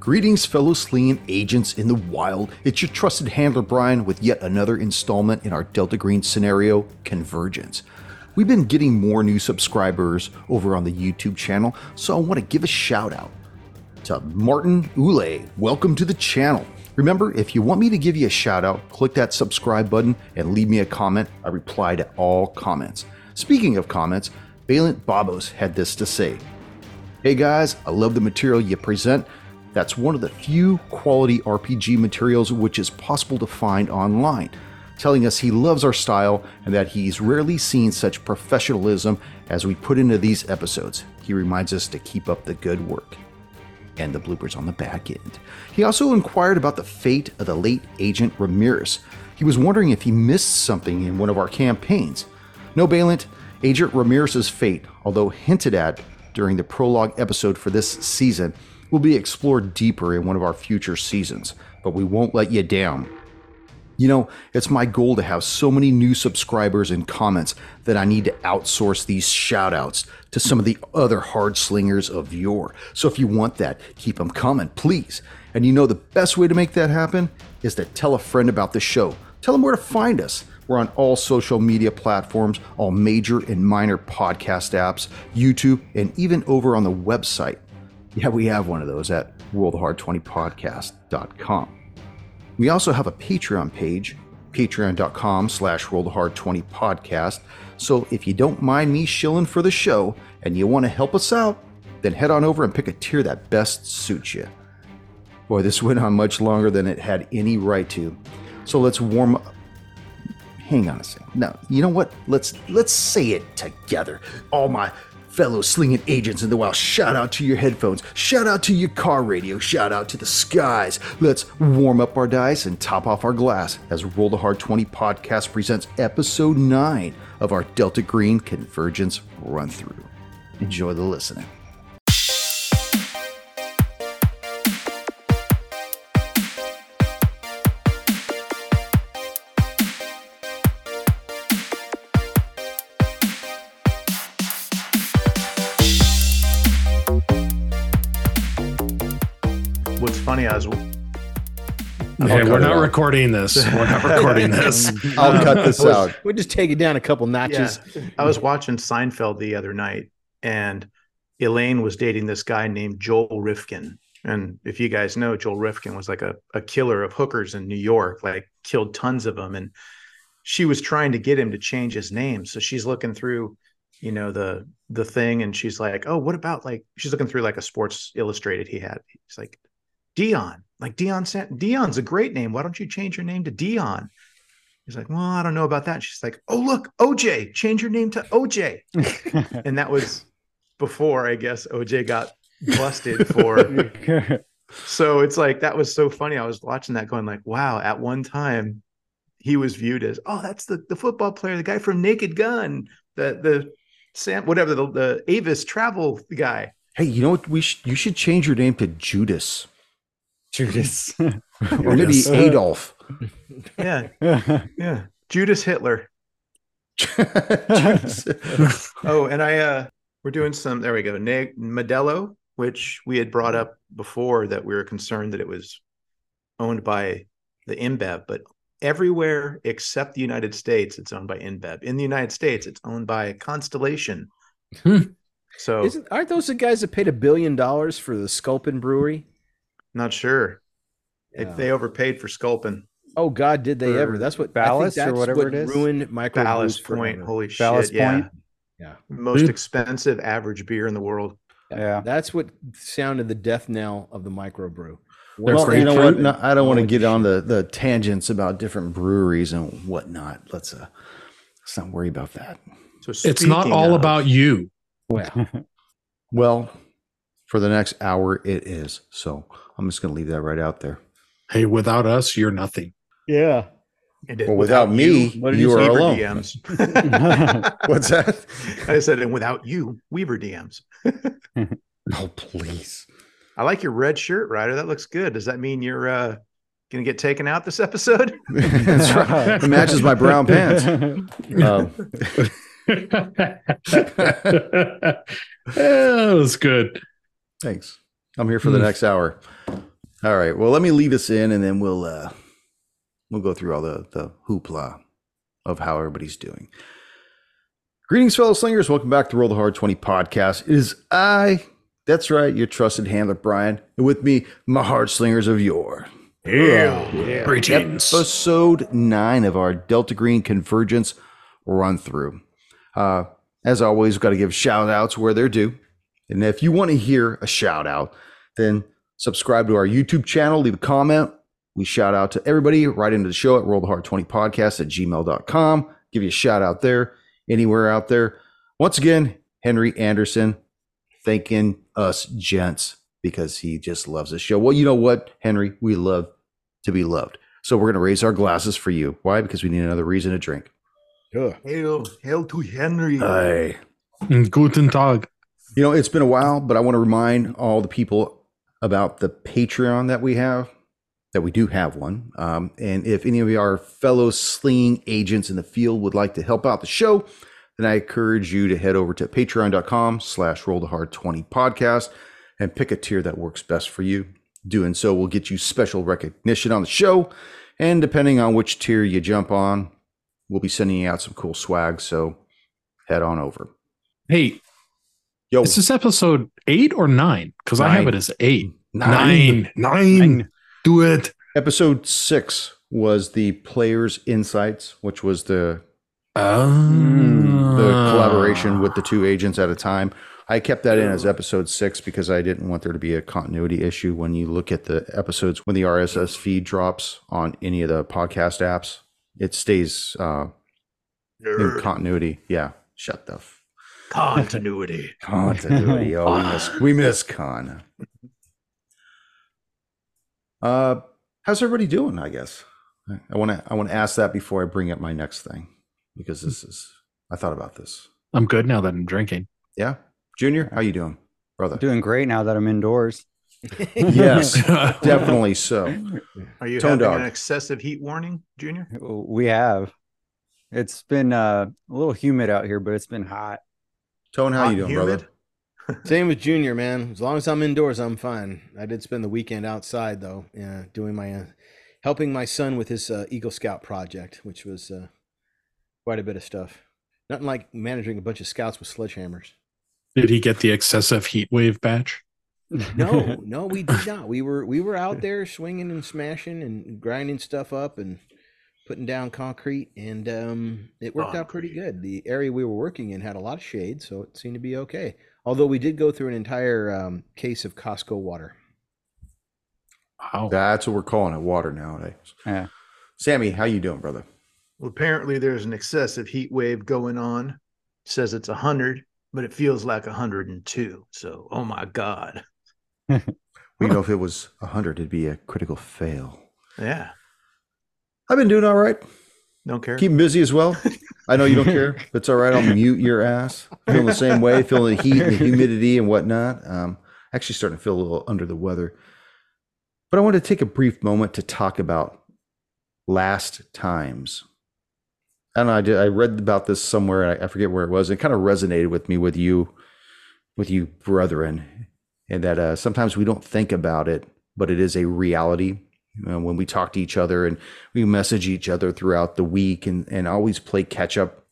Greetings, fellow Sling agents in the wild. It's your trusted handler, Brian, with yet another installment in our Delta Green scenario, Convergence. We've been getting more new subscribers over on the YouTube channel, so I want to give a shout out to Martin Ule. Welcome to the channel. Remember, if you want me to give you a shout out, click that subscribe button and leave me a comment. I reply to all comments. Speaking of comments, Balint Babos had this to say Hey guys, I love the material you present. That's one of the few quality RPG materials which is possible to find online, telling us he loves our style and that he's rarely seen such professionalism as we put into these episodes. He reminds us to keep up the good work. And the bloopers on the back end. He also inquired about the fate of the late Agent Ramirez. He was wondering if he missed something in one of our campaigns. No, Balint, Agent Ramirez's fate, although hinted at during the prologue episode for this season, will be explored deeper in one of our future seasons, but we won't let you down. You know, it's my goal to have so many new subscribers and comments that I need to outsource these shoutouts to some of the other hard slingers of yore. So if you want that, keep them coming, please. And you know the best way to make that happen is to tell a friend about the show. Tell them where to find us. We're on all social media platforms, all major and minor podcast apps, YouTube, and even over on the website. Yeah, we have one of those at rollthehard20podcast.com. We also have a Patreon page, patreon.com slash rollthehard20podcast. So if you don't mind me shilling for the show and you want to help us out, then head on over and pick a tier that best suits you. Boy, this went on much longer than it had any right to. So let's warm up. Hang on a second. No, you know what? Let's let's say it together. All my fellow slinging agents in the wild, shout out to your headphones, shout out to your car radio, shout out to the skies. Let's warm up our dice and top off our glass as Roll the Hard 20 podcast presents episode 9 of our Delta Green Convergence run through. Enjoy the listening. What's funny, I Okay, we're not out. recording this. We're not recording this. I'll cut this was- out. We just take it down a couple notches. yeah, I was watching Seinfeld the other night, and Elaine was dating this guy named Joel Rifkin. And if you guys know, Joel Rifkin was like a, a killer of hookers in New York, like killed tons of them. And she was trying to get him to change his name. So she's looking through, you know, the the thing, and she's like, "Oh, what about like?" She's looking through like a Sports Illustrated he had. He's like, Dion, like Dion. San- Dion's a great name. Why don't you change your name to Dion? He's like, well, I don't know about that. And she's like, oh, look, OJ, change your name to OJ. and that was before, I guess, OJ got busted for. so it's like, that was so funny. I was watching that going like, wow, at one time he was viewed as, oh, that's the, the football player, the guy from Naked Gun, the, the Sam, whatever, the, the Avis travel guy. Hey, you know what? We sh- you should change your name to Judas Judas. or maybe Judas. Adolf. Yeah. Yeah. Judas Hitler. Judas. Oh, and I uh we're doing some there we go. Ne- Modelo, which we had brought up before that we were concerned that it was owned by the InBev, but everywhere except the United States, it's owned by InBev. In the United States, it's owned by Constellation. Hmm. So Isn't, aren't those the guys that paid a billion dollars for the Sculpin Brewery? Not sure. They, Yeah. they overpaid for Sculpin. oh God, did they ever? That's what Ballast I or think that's whatever what it is? Ruined micro Ballast Point. Holy Ballast shit. Yeah. Point? Yeah. Most Dude. expensive average beer in the world. Yeah. That's what sounded the death knell of the microbrew. Well, you know what? No, I don't want to get on the, the tangents about different breweries and whatnot. Let's uh, let's not worry about that. So It's not all of- about you. Well, for the next hour, it is. So I'm just going to leave that right out there. Hey, without us, you're nothing. Yeah. And Well, without me, what you you are Weaver alone. DMs. What's that? I said, and without you, Weaver DMs. Oh, please. I like your red shirt, Ryder. That looks good. Does that mean you're uh, going to get taken out this episode? That's right. It matches my brown pants. Um, that was good. Thanks. I'm here for the Hmm. next hour. All right. Well, let me leave us in, and then we'll uh, we'll go through all the the hoopla of how everybody's doing. Greetings, fellow slingers. Welcome back to Roll the Hard Twenty podcast. It is I. That's right, your trusted handler Brian, and with me, my hard slingers of yore. Yeah. Greetings. Episode nine of our Delta Green Convergence run through. Uh, as always, we've got to give shout outs where they're due. And if you want to hear a shout out, then subscribe to our YouTube channel, leave a comment. We shout out to everybody right into the show at Roll the Hard 20 Podcast at gmail.com. Give you a shout out there, anywhere out there. Once again, Henry Anderson thanking us gents because he just loves this show. Well, you know what, Henry? We love to be loved. So we're going to raise our glasses for you. Why? Because we need another reason to drink. Ugh. Hail, hail to Henry. Aye. Guten Tag. You know, it's been a while, but I want to remind all the people about the Patreon that we have, that we do have one. Um, and if any of our fellow slinging agents in the field would like to help out the show, then I encourage you to head over to patreon.com slash roll the hard 20 podcast and pick a tier that works best for you. Doing so will get you special recognition on the show. And depending on which tier you jump on, we'll be sending you out some cool swag. So head on over. Hey, Yo, is this episode eight or nine? Because I have it as eight. Nine. Nine. Nine. Do it. Episode six was the players' insights, which was the Oh. the collaboration with the two agents at a time. I kept that in as episode six because I didn't want there to be a continuity issue when you look at the episodes when the RSS feed drops on any of the podcast apps. It stays uh, in continuity. Yeah, shut the f- Continuity. continuity. Oh, we miss we miss con. Uh, how's everybody doing? I guess I want to I want to ask that before I bring up my next thing because this is I thought about this. I'm good now that I'm drinking. Yeah, Junior, how you doing, brother? Doing great now that I'm indoors. yes, definitely so. Are you Tone having dog. an excessive heat warning, Junior? We have. It's been uh, a little humid out here, but it's been hot. Tone, how Hot you and doing, brother? Same with Junior, man. As long as I'm indoors, I'm fine. I did spend the weekend outside though, yeah, doing my uh, helping my son with his uh, Eagle Scout project, which was uh, quite a bit of stuff. Nothing like managing a bunch of scouts with sledgehammers. Did he get the excessive heat wave badge? No, no, we did not. We were we were out there swinging and smashing and grinding stuff up and putting down concrete, and um, it worked out pretty good. The area we were working in had a lot of shade, so it seemed to be okay. Although we did go through an entire um, case of Costco water. Wow. That's what we're calling it, water nowadays. Yeah. Sammy, how you doing, brother? Well, apparently there's an excessive heat wave going on. says it's 100, but it feels like 102. So, oh my God. We know if it was hundred, it'd be a critical fail. Yeah. I've been doing all right. Don't care. Keep busy as well. I know you don't care. but It's all right. I'll mute your ass. Feeling the same way, feeling the heat and the humidity and whatnot. Um, actually starting to feel a little under the weather. But I want to take a brief moment to talk about last times. I know. I, did, I read about this somewhere. I, I forget where it was. It kind of resonated with me with you, with you, brethren, and that uh, sometimes we don't think about it, but it is a reality. Uh, when we talk to each other and we message each other throughout the week and, and always play catch up,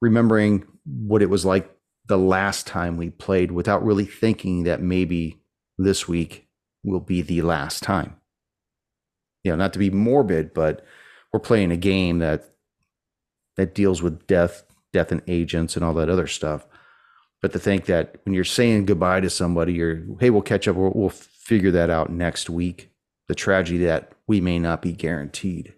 remembering what it was like the last time we played without really thinking that maybe this week will be the last time. You know, not to be morbid, but we're playing a game that that deals with death, death and agents and all that other stuff. But to think that when you're saying goodbye to somebody, you're, hey, we'll catch up, we'll, we'll figure that out next week. The tragedy that we may not be guaranteed.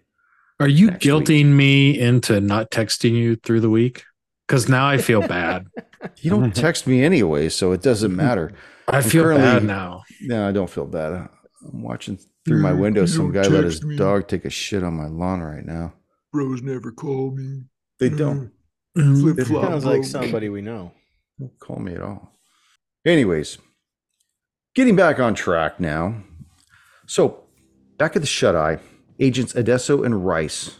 Are you Next week. guilting me into not texting you through the week? Because now I feel bad. You don't text me anyway, so it doesn't mm-hmm. matter. I I'm feel currently- bad now. No, I don't feel bad. I'm watching through my window. you Some guy let his me. dog take a shit on my lawn right now. Bros never call me. They don't. Mm-hmm. Mm-hmm. Flip It flop. Sounds like somebody we know. Don't call me at all. Anyways, getting back on track now. So, back at the Shut Eye, agents Adesso and Rice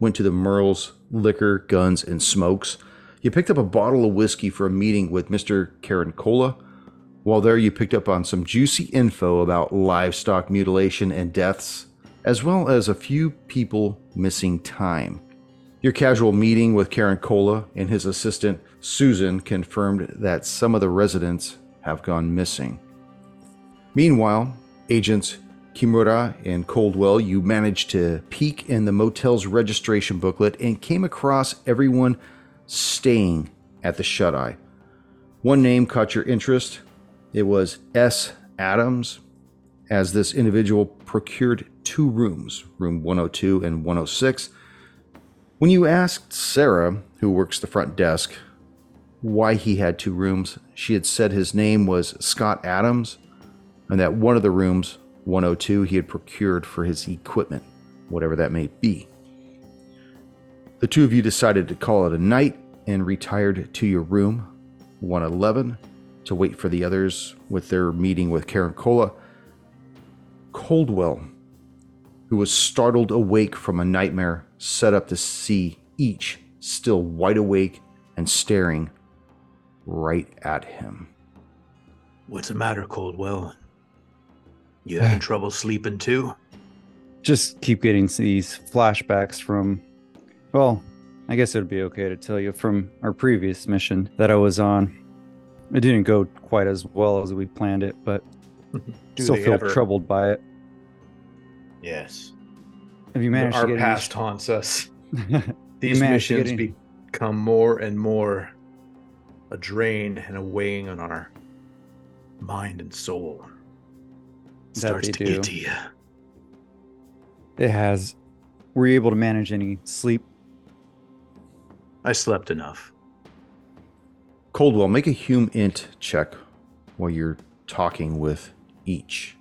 went to the Merle's Liquor, Guns, and Smokes. You picked up a bottle of whiskey for a meeting with Mr. Karen Cola, While there, you picked up on some juicy info about livestock mutilation and deaths, as well as a few people missing time. Your casual meeting with Karen Cola and his assistant Susan confirmed that some of the residents have gone missing. Meanwhile, agents Kimura and Coldwell, you managed to peek in the motel's registration booklet and came across everyone staying at the Shut Eye. One name caught your interest. It was S. Adams, as this individual procured two rooms, room 102 and 106. When you asked Sarah, who works the front desk, why he had two rooms, she had said his name was Scott Adams and that one of the rooms, 102, he had procured for his equipment, whatever that may be. The two of you decided to call it a night and retired to your room, 111, to wait for the others with their meeting with Karen Cola. Coldwell, who was startled awake from a nightmare, set up to see Ichi still wide awake and staring right at him. What's the matter, Coldwell? You having trouble sleeping too? Just keep getting these flashbacks from, well, I guess it would be okay to tell you from our previous mission that I was on. It didn't go quite as well as we planned it, but still feel ever- troubled by it. Yes. Have you managed Our to get any- past haunts us. These managed to get missions any- become more and more a drain and a weighing on our mind and soul. It That starts they to do. get to you. It has. Were you able to manage any sleep? I slept enough. Coldwell, make a HUMINT check while you're talking with Ichi.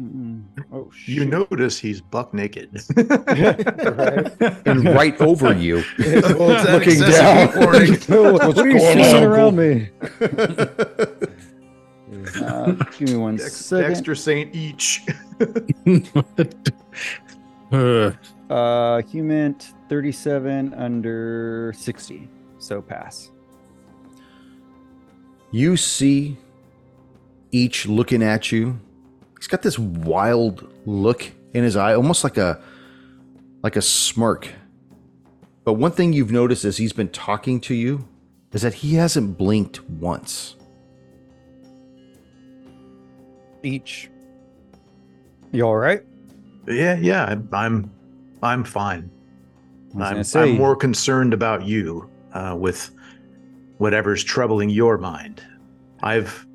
Mm-mm. Oh, You notice he's buck naked. And right over you, Well, looking down. reporting. what are you going seeing around me? Uh, give me one Dex- second. Dexter saying each. Uh, Uh, human 37 under 60. So pass. You see Ichi looking at you. He's got this wild look in his eye, almost like a like a smirk. But one thing you've noticed as he's been talking to you is that he hasn't blinked once. Ichi. You all right? yeah, yeah, I'm, I'm, I'm fine. I'm, I'm more concerned about you uh, with whatever's troubling your mind. I've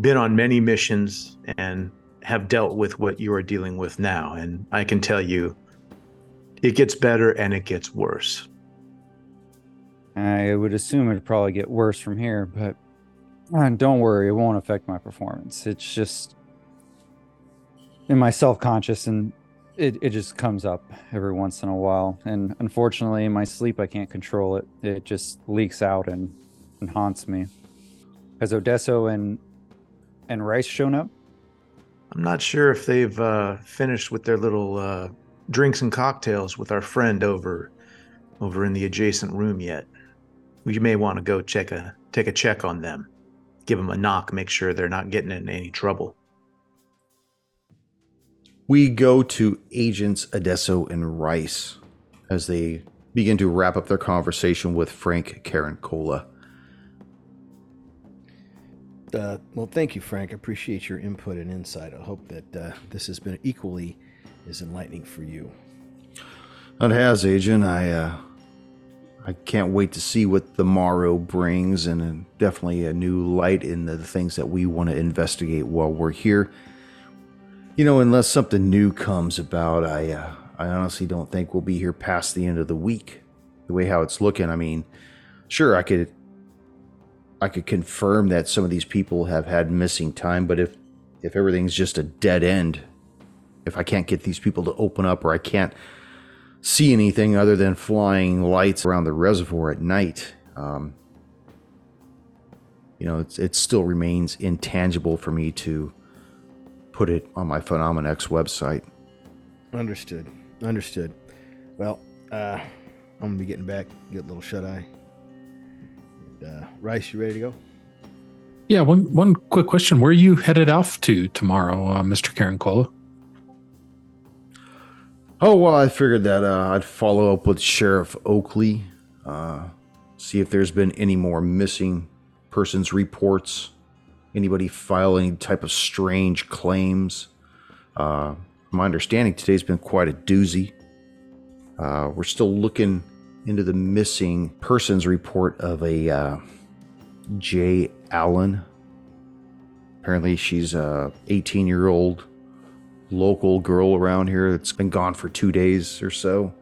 been on many missions and have dealt with what you are dealing with now, and I can tell you it gets better and it gets worse. I would assume it'd probably get worse from here, but uh, don't worry, it won't affect my performance. It's just in my self conscious and it, it just comes up every once in a while. And unfortunately, in my sleep, I can't control it. It just leaks out and, and haunts me. Has Adesso and and Rice shown up? I'm not sure if they've uh, finished with their little uh, drinks and cocktails with our friend over over in the adjacent room yet. We may want to go check a take a check on them, give them a knock, make sure they're not getting in any trouble. We go to Agents Adesso and Rice as they begin to wrap up their conversation with Frank Karen Cola. Uh, well, thank you, Frank. I appreciate your input and insight. I hope that uh, this has been equally as enlightening for you. It has, Agent. I uh, I can't wait to see what the morrow brings, and definitely a new light in the things that we want to investigate while we're here. You know, unless something new comes about, I uh, I honestly don't think we'll be here past the end of the week. The way how it's looking, I mean, sure, I could I could confirm that some of these people have had missing time, but if if everything's just a dead end, if I can't get these people to open up or I can't see anything other than flying lights around the reservoir at night. Um, you know, it's, it still remains intangible for me to put it on my Phenomenex website. Understood. Understood. Well, uh, I'm gonna be getting back. Get a little shut eye. Uh, Rice, you ready to go? Yeah, one one quick question. Where are you headed off to tomorrow, uh, Mr. Karen Cola? Oh well, I figured that uh, I'd follow up with Sheriff Oakley, uh, see if there's been any more missing persons reports. Anybody file any type of strange claims? Uh, my understanding today's been quite a doozy. Uh, we're still looking into the missing persons report of a uh, Jay Allen. Apparently, she's a 18 year old local girl around here that's been gone for two days or so.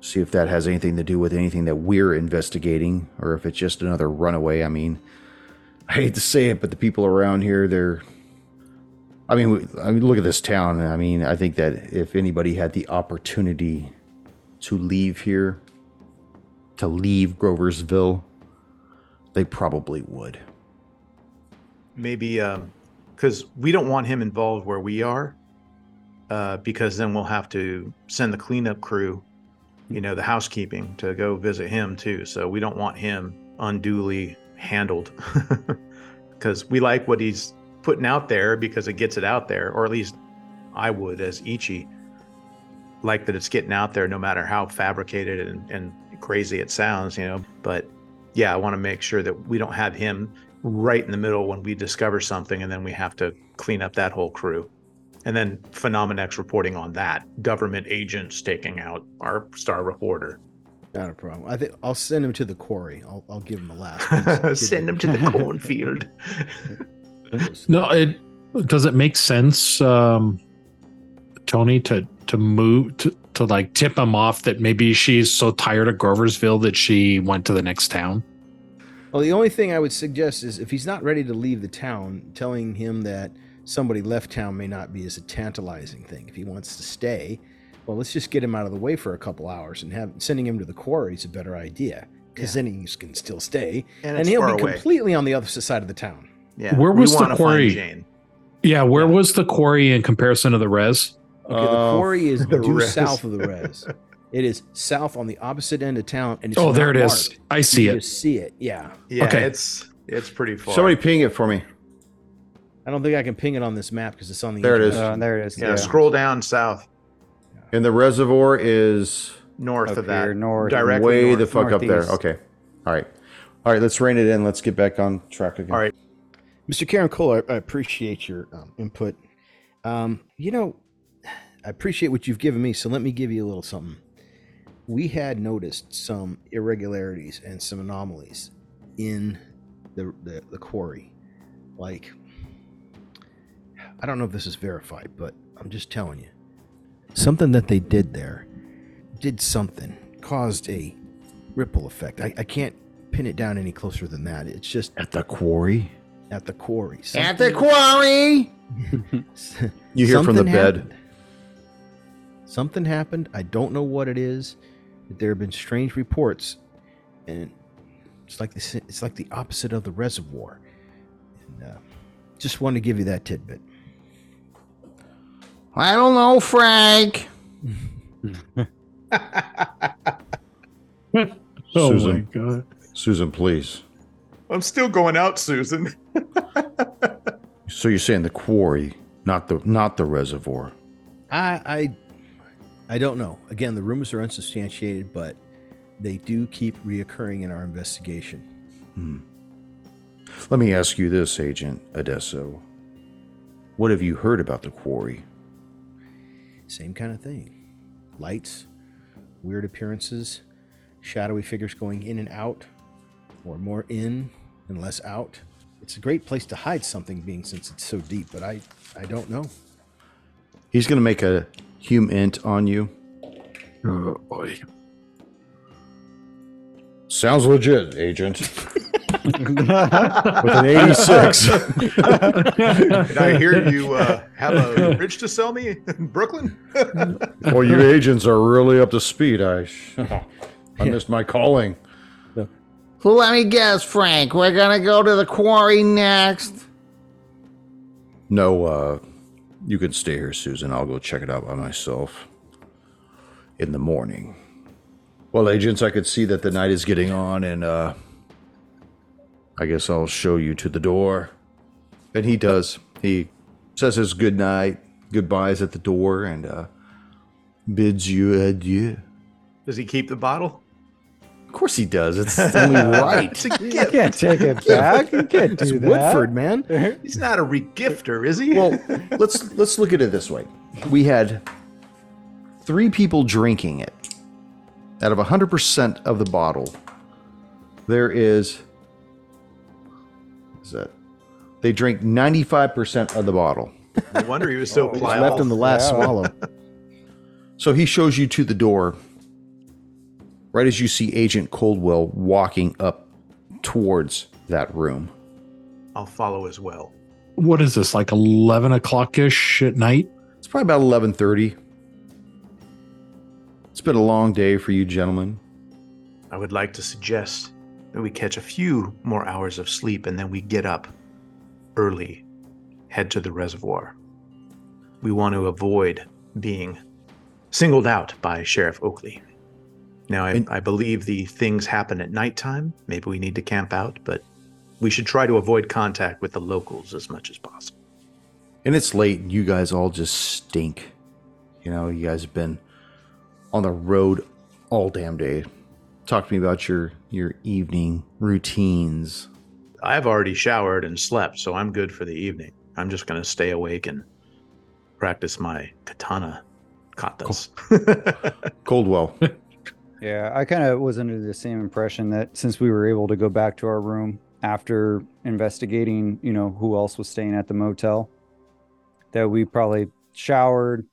See if that has anything to do with anything that we're investigating, or if it's just another runaway. I mean, I hate to say it, but the people around here, they're. I mean, I mean, look at this town. I mean, I think that if anybody had the opportunity to leave here, to leave Groversville, they probably would. maybe um, because we don't want him involved where we are uh, because then we'll have to send the cleanup crew you know the housekeeping to go visit him too. So we don't want him unduly handled. Because we like what he's putting out there because it gets it out there or at least i would as ichi. Like that it's getting out there no matter how fabricated and, and crazy it sounds you know. But yeah i want to make sure that we don't have him right in the middle when we discover something and then we have to clean up that whole crew and then phenomenex reporting on that government agents taking out our star reporter Not a problem. I think I'll send him to the quarry. I'll, I'll give him the last. send him to the cornfield No, it does it make sense, um, Tony, to to move to to like tip him off that maybe she's so tired of Groversville that she went to the next town. Well, the only thing I would suggest is if he's not ready to leave the town, telling him that somebody left town may not be as a tantalizing thing. If he wants to stay, well, let's just get him out of the way for a couple hours and have sending him to the quarry is a better idea because then he can still stay and, and, he'll be away. completely on the other side of the town. yeah Where we was the quarry? Jane. Yeah, where Yeah. was the quarry in comparison to the res? Okay, the Uh, quarry is the due res. south of the res. It is south on the opposite end of town, and it's Oh, there not it is. marked. I see you it. Just see it. Yeah. yeah Okay. it's it's pretty far Somebody ping it for me. I don't think I can ping it on this map because it's on the. There it is. internet. Uh, there it is. yeah, scroll down south And the reservoir is north Up of that here, north. directly way north. the fuck up there. Okay. All right. All right, let's rein it in. Let's get back on track again. All right. Mr. Karen Cole, I, I appreciate your um, input. Um, you know, I appreciate what you've given me, so let me give you a little something. We had noticed some irregularities and some anomalies in the, the, the quarry. Like, I don't know if this is verified, but I'm just telling you. Something that they did there did something, caused a ripple effect. I, I can't pin it down any closer than that. It's just At the quarry? at the quarry. At the quarry! You hear from the Something bed. happened. Something happened. I don't know what it is. But there have been strange reports, and it's like the it's like the opposite of the reservoir. And, uh, just wanted to give you that tidbit. I don't know, Frank. Oh Susan. my god. Susan, please. i'm still going out susan So you're saying the quarry, not the not the reservoir. I I I don't know. Again, the rumors are unsubstantiated, but they do keep reoccurring in our investigation. Hmm. Let me ask you this, Agent Adesso. What have you heard about the quarry? Same kind of thing. Lights, weird appearances, shadowy figures going in and out, or more in and less out. It's a great place to hide something, being since it's so deep, but I, I don't know. He's going to make a HUMINT on you. Oh boy. Sounds legit, Agent. With an 86. Did I hear you uh, have a bridge to sell me in Brooklyn? well, you agents are really up to speed. I, I missed my calling. Let me guess, Frank. We're gonna go to the quarry next. No, uh, you can stay here, Susan. I'll go check it out by myself in the morning. Well, agents, I could see that the night is getting on, and uh, I guess I'll show you to the door. And he does. He says his good night, goodbyes at the door, and uh, bids you adieu. Does he keep the bottle? Of course he does. It's only right. It's You can't take it back. You can't It's do that. Woodford, man. He's not a regifter, is he? well, let's let's look at it this way. We had three people drinking it. Out of 100% of the bottle, there is is that they drink 95% of the bottle. no wonder he was so Just oh, pliable. left in the last Yeah. swallow. So he shows you to the door right as you see Agent Coldwell walking up towards that room. I'll follow as well. What is this, like 11 o'clock ish at night? It's probably about 11:30. It's been a long day for you gentlemen. I would like to suggest that we catch a few more hours of sleep and then we get up early, head to the reservoir. We want to avoid being singled out by Sheriff Oakley. Now, I, I believe the things happen at nighttime. Maybe we need to camp out, but we should try to avoid contact with the locals as much as possible. And it's late, and you guys all just stink. You know, you guys have been on the road all damn day. Talk to me about your your evening routines. I've already showered and slept, so I'm good for the evening. I'm just going to stay awake and practice my katana katas. Coldwell. Yeah, I kind of was under the same impression that since we were able to go back to our room after investigating, you know, who else was staying at the motel, that we probably showered,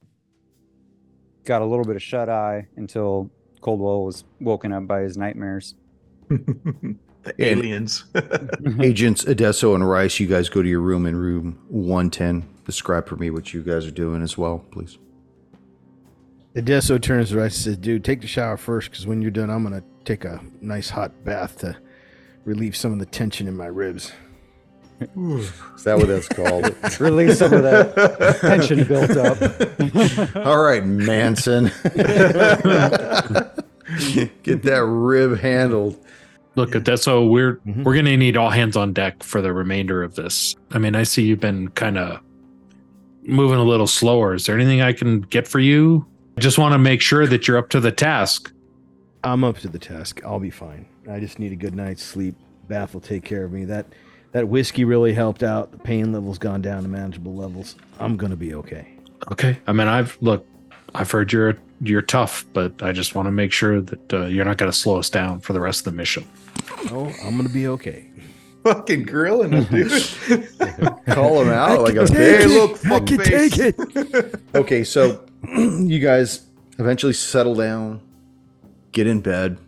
got a little bit of shut eye until Coldwell was woken up by his nightmares. the aliens. Agents Adesso and Rice, you guys go to your room in room 110. Describe for me what you guys are doing as well, please. Adesso turns to Rice and says, Dude, take the shower first, because when you're done, I'm going to take a nice hot bath to relieve some of the tension in my ribs. Is that what that's called? Release some of that tension built up. All right, Manson. Get that rib handled. Look at that. So we're Mhm. we're gonna need all hands on deck for the remainder of this. I mean, I see you've been kind of moving a little slower. Is there anything I can get for you? I just want to make sure that you're up to the task. I'm up to the task. I'll be fine. I just need a good night's sleep. Bath will take care of me. That that whiskey really helped out. The pain level's gone down to manageable levels. I'm gonna be okay. Okay. I mean, I've look, I've heard you're you're tough, but I just want to make sure that uh, you're not going to slow us down for the rest of the mission. Oh, I'm gonna be okay. Fucking grilling him, dude. Call him out like a take bitch. hey, look, I fuck can face. take it. Okay, so you guys eventually settle down, get in bed.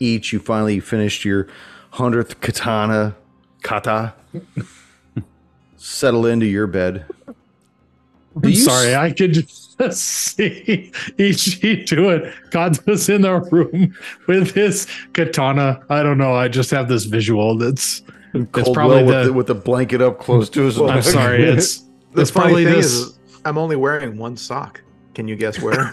Ichi, you finally finished your hundredth katana, kata. settle into your bed. Do I'm you sorry, s- I could just see Ichi do it. God was in the room with his katana. I don't know. I just have this visual that's it's probably with, the, the. with the blanket up close to his. I'm sorry. It's The it's funny probably thing this. is, I'm only wearing one sock. Can you guess where?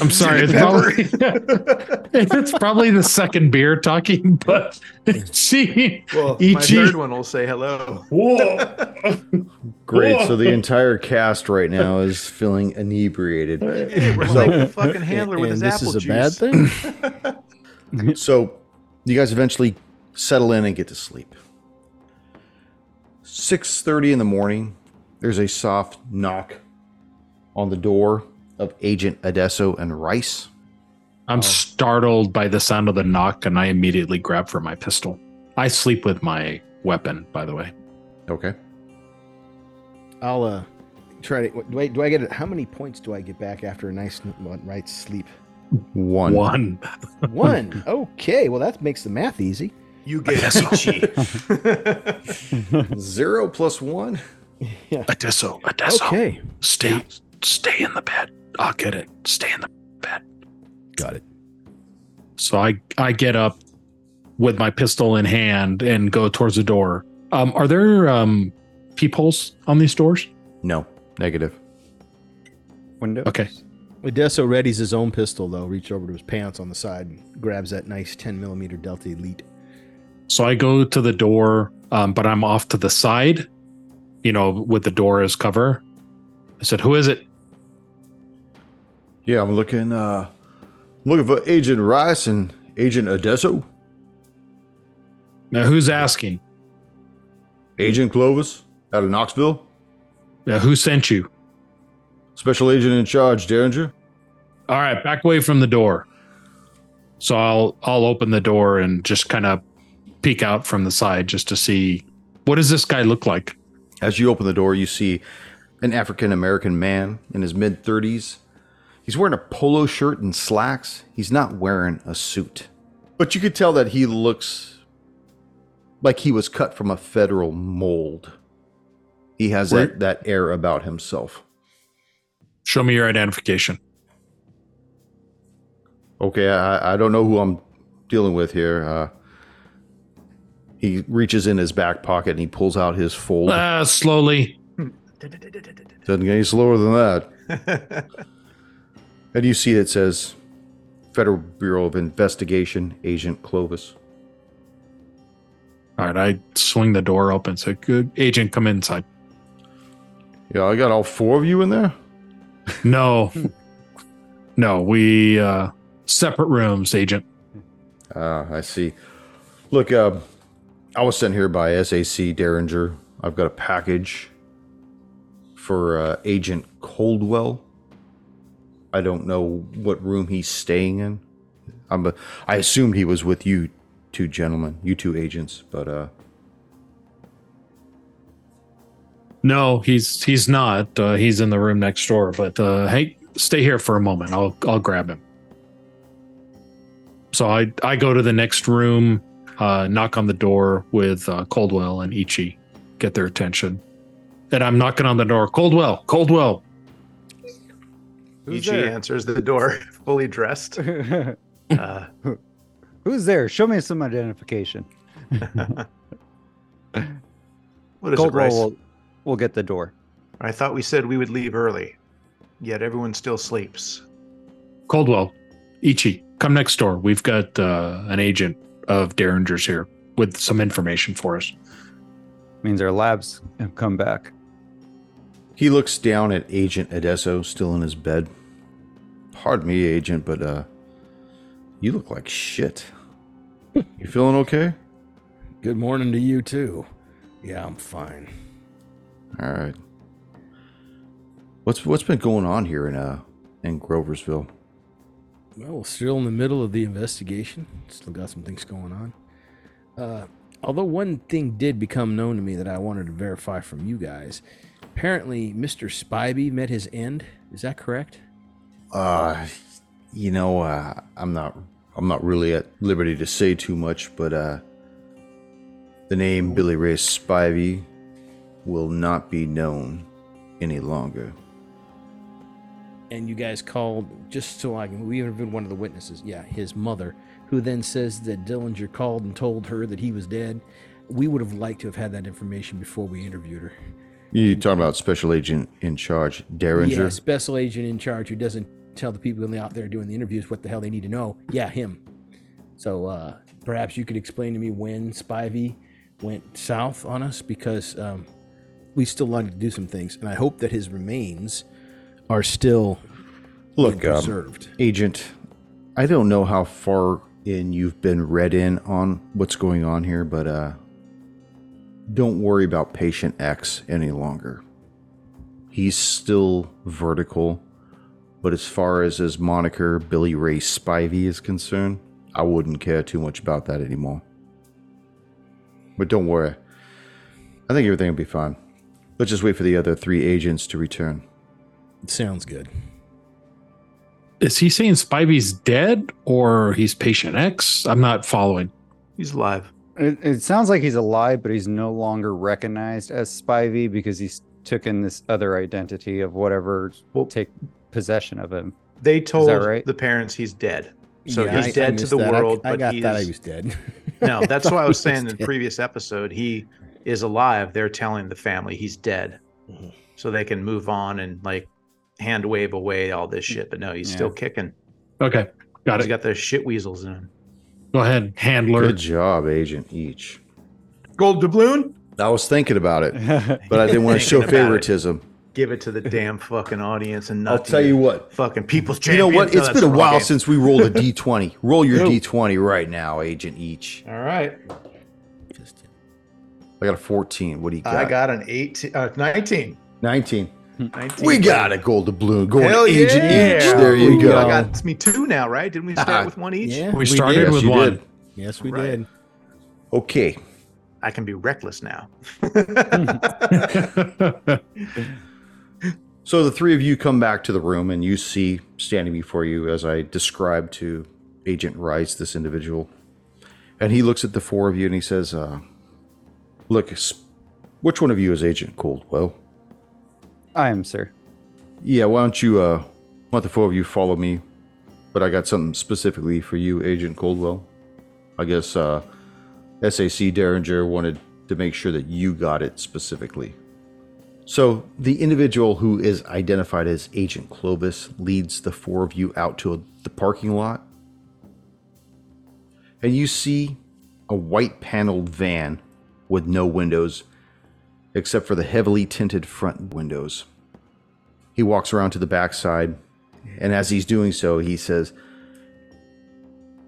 I'm sorry. It's probably it's probably the second beer talking, but she. well, my third one will say hello. Whoa. Great. So the entire cast right now is feeling inebriated. We're like the fucking handler with and his this apple is a bad thing. So you guys eventually settle in and get to sleep. 6:30 in the morning, there's a soft knock on the door of Agent Adesso and Rice. I'm startled by the sound of the knock, and I immediately grab for my pistol. I sleep with my weapon, by the way. Okay. I'll uh try to. Do I do I get it? How many points do I get back after a nice night's sleep? One. One. One. okay. Well, that makes the math easy. You get Yes. Ichi. Zero plus one. Adesso, Adesso. Okay. Stay, stay in the bed. I'll get it. Stay in the bed. Got it. So I, I get up with my pistol in hand and go towards the door. Um, are there um peepholes on these doors? No. Negative. Window. Okay. Adesso readies his own pistol though. Reach over to his pants on the side and grabs that nice 10 millimeter Delta Elite. So I go to the door, um, but I'm off to the side, you know, with the door as cover. I said, "Who is it?" Yeah, I'm looking. Uh, looking for Agent Rice and Agent Adesso. Now, who's asking? Agent Clovis out of Knoxville. Now, who sent you? Special Agent in charge, Derringer. All right, back away from the door. So I'll I'll open the door and just kind of peek out from the side just to see what does this guy look like. As you open the door, you see an African American man in his mid 30s. He's wearing a polo shirt and slacks. He's not wearing a suit. But you could tell that he looks like he was cut from a federal mold. He has Where- that, that air about himself. Show me your identification. Okay, I, I don't know who I'm dealing with here. Uh, he reaches in his back pocket and he pulls out his fold. Uh, slowly. Doesn't get any slower than that. And you see it says Federal Bureau of Investigation, Agent Clovis. All right, I swing the door open. So, good agent, come inside. Yeah, I got all four of you in there. No, no, we uh, separate rooms, agent. Ah, I see. Look, uh, I was sent here by SAC Derringer. I've got a package for uh, Agent Coldwell. I don't know what room he's staying in. I'm a, I assumed he was with you two gentlemen, you two agents, but uh, No, he's he's not. Uh, he's in the room next door. But uh, hey, stay here for a moment. I'll I'll grab him. So I I go to the next room, uh, knock on the door with uh, Coldwell and Ichi, get their attention. And I'm knocking on the door. Coldwell, Coldwell. Who's Ichi there? answers the door, fully dressed. Uh, Who's there? Show me some identification. what is it, Coldwell Rice? will, will get the door. I thought we said we would leave early, yet everyone still sleeps. Coldwell, Ichi, come next door. We've got uh, an agent of Derringer's here with some information for us. Means our labs have come back. He looks down at Agent Adesso still in his bed. Pardon me, Agent, but uh, you look like shit. You feeling okay? Good morning to you too. Yeah, I'm fine. All right. What's what's been going on here in uh in Groversville? Well, we're still in the middle of the investigation. Still got some things going on. Uh, although one thing did become known to me that I wanted to verify from you guys. Apparently, Mr. Spivey met his end. Is that correct? Uh, you know, uh, I'm not I'm not really at liberty to say too much, but uh, the name Billy Ray Spivey will not be known any longer. And you guys called just so I can. We interviewed one of the witnesses. Yeah, his mother, who then says that Dillinger called and told her that he was dead. We would have liked to have had that information before we interviewed her. You talking about Special Agent in Charge Derringer? Yeah, special agent in charge who doesn't tell the people out there doing the interviews what the hell they need to know. Yeah, him. So uh, perhaps you could explain to me when Spivey went south on us because um, we still wanted to do some things, and I hope that his remains are still Look, um, preserved. Agent, I don't know how far in you've been read in on what's going on here, but uh, don't worry about Patient X any longer. He's still vertical, but as far as his moniker Billy Ray Spivey is concerned, I wouldn't care too much about that anymore. But don't worry. I think everything will be fine. Let's just wait for the other three agents to return. Sounds good. Is he saying Spivey's dead or he's patient X? I'm not following. He's alive. It, it sounds like he's alive, but he's no longer recognized as Spivey because he's taken this other identity of whatever Well- take possession of him. They told right? the parents he's dead. So Yeah, he's I- I dead to the that. World, I, but got he that is- I was dead. No, that's why I was saying in the previous episode, he is alive. They're telling the family he's dead. Mhm. So they can move on and like hand wave away all this shit. But no, he's Yeah. still kicking. Okay, got He's it. got those shit weasels in him. Go ahead, handler. Good job, Agent Ichi. Gold doubloon? I was thinking about it, but I didn't want to show Thinking about it. favoritism. Give it to the damn fucking audience and not I'll tell you what. fucking people's champion. You know what? No, It's that's been a while game. since we rolled a d20. Roll your d20 right now, Agent Ichi. All right. I got a 14. What do you got? I got an 18, uh, 19. 19. 19. We got a gold doubloon going Hell to Agent yeah. Each. There you Ooh, go. I got it's me two now, right? Didn't we start with one each? Yeah, we started Yes, with you one. did. Yes, we Right. did. Okay. I can be reckless now. So the three of you come back to the room and you see standing before you, as I described to Agent Rice, this individual. And he looks at the four of you and he says, uh, Look, which one of you is Agent Coldwell? I am, sir. Yeah, why don't you, uh, the four of you follow me? But I got something specifically for you, Agent Coldwell. I guess, uh, SAC Derringer wanted to make sure that you got it specifically. So, the individual who is identified as Agent Clovis leads the four of you out to the parking lot. And you see a white paneled van with no windows except for the heavily tinted front windows. He walks around to the backside, and as he's doing so, he says,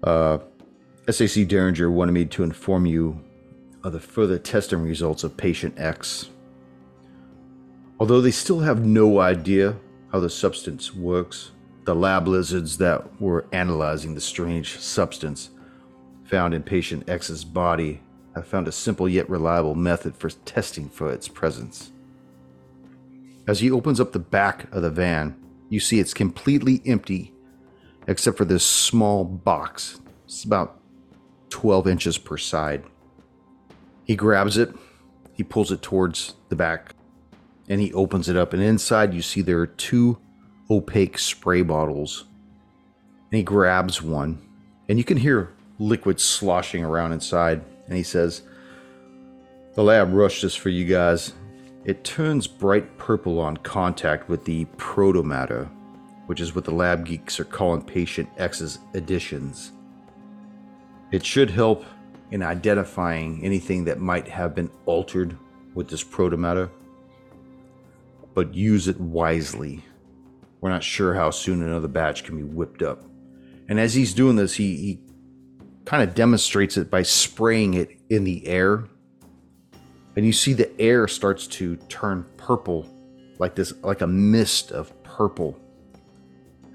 uh, SAC Derringer wanted me to inform you of the further testing results of patient X. Although they still have no idea how the substance works, the lab lizards that were analyzing the strange substance found in patient X's body have found a simple yet reliable method for testing for its presence. As he opens up the back of the van, you see it's completely empty except for this small box. It's about 12 inches per side. He grabs it, he pulls it towards the back, and he opens it up. And inside, you see there are two opaque spray bottles. And he grabs one, and you can hear liquid sloshing around inside. And he says, The lab rushed this for you guys. It turns bright purple on contact with the protomatter, which is what the lab geeks are calling patient X's additions. It should help in identifying anything that might have been altered with this protomatter, but use it wisely. We're not sure how soon another batch can be whipped up. And as he's doing this, he, he kind of demonstrates it by spraying it in the air. And you see the air starts to turn purple, like this, like a mist of purple.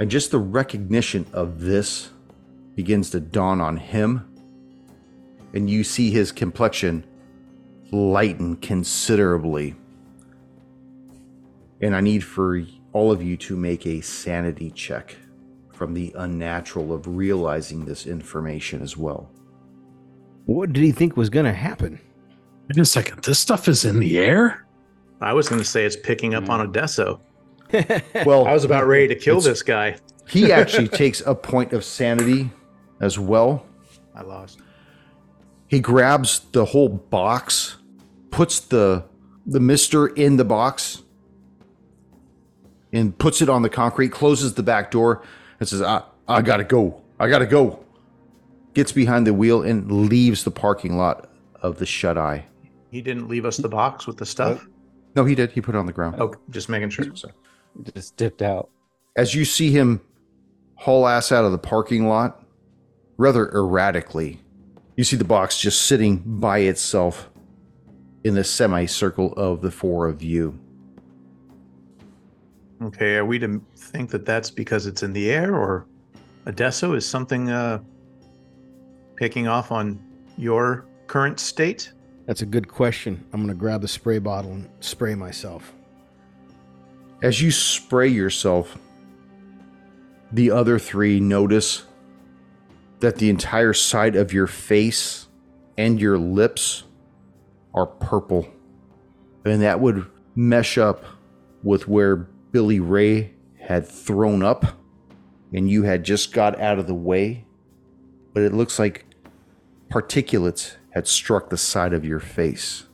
And just the recognition of this begins to dawn on him. And you see his complexion lighten considerably. And I need for all of you to make a sanity check from the unnatural of realizing this information as well. What did he think was going to happen? Wait a second. This stuff is in the air? I was going to say it's picking up on Adesso. Well, I was about ready to kill this guy. he actually takes a point of sanity as well. I lost. He grabs the whole box, puts the the mister in the box, and puts it on the concrete, closes the back door, and says, I, I gotta go. I gotta go. Gets behind the wheel and leaves the parking lot of the shut eye. He didn't leave us the box with the stuff. No, he did. He put it on the ground. Oh, just making sure. Just dipped out. As you see him haul ass out of the parking lot, rather erratically, you see the box just sitting by itself in the semicircle of the four of you. Okay, are we to think that that's because it's in the air, or Adesso is something uh, picking off on your current state? That's a good question. I'm going to grab the spray bottle and spray myself. As you spray yourself, the other three notice that the entire side of your face and your lips are purple. And that would mesh up with where Billy Ray had thrown up and you had just got out of the way. But it looks like particulates had struck the side of your face.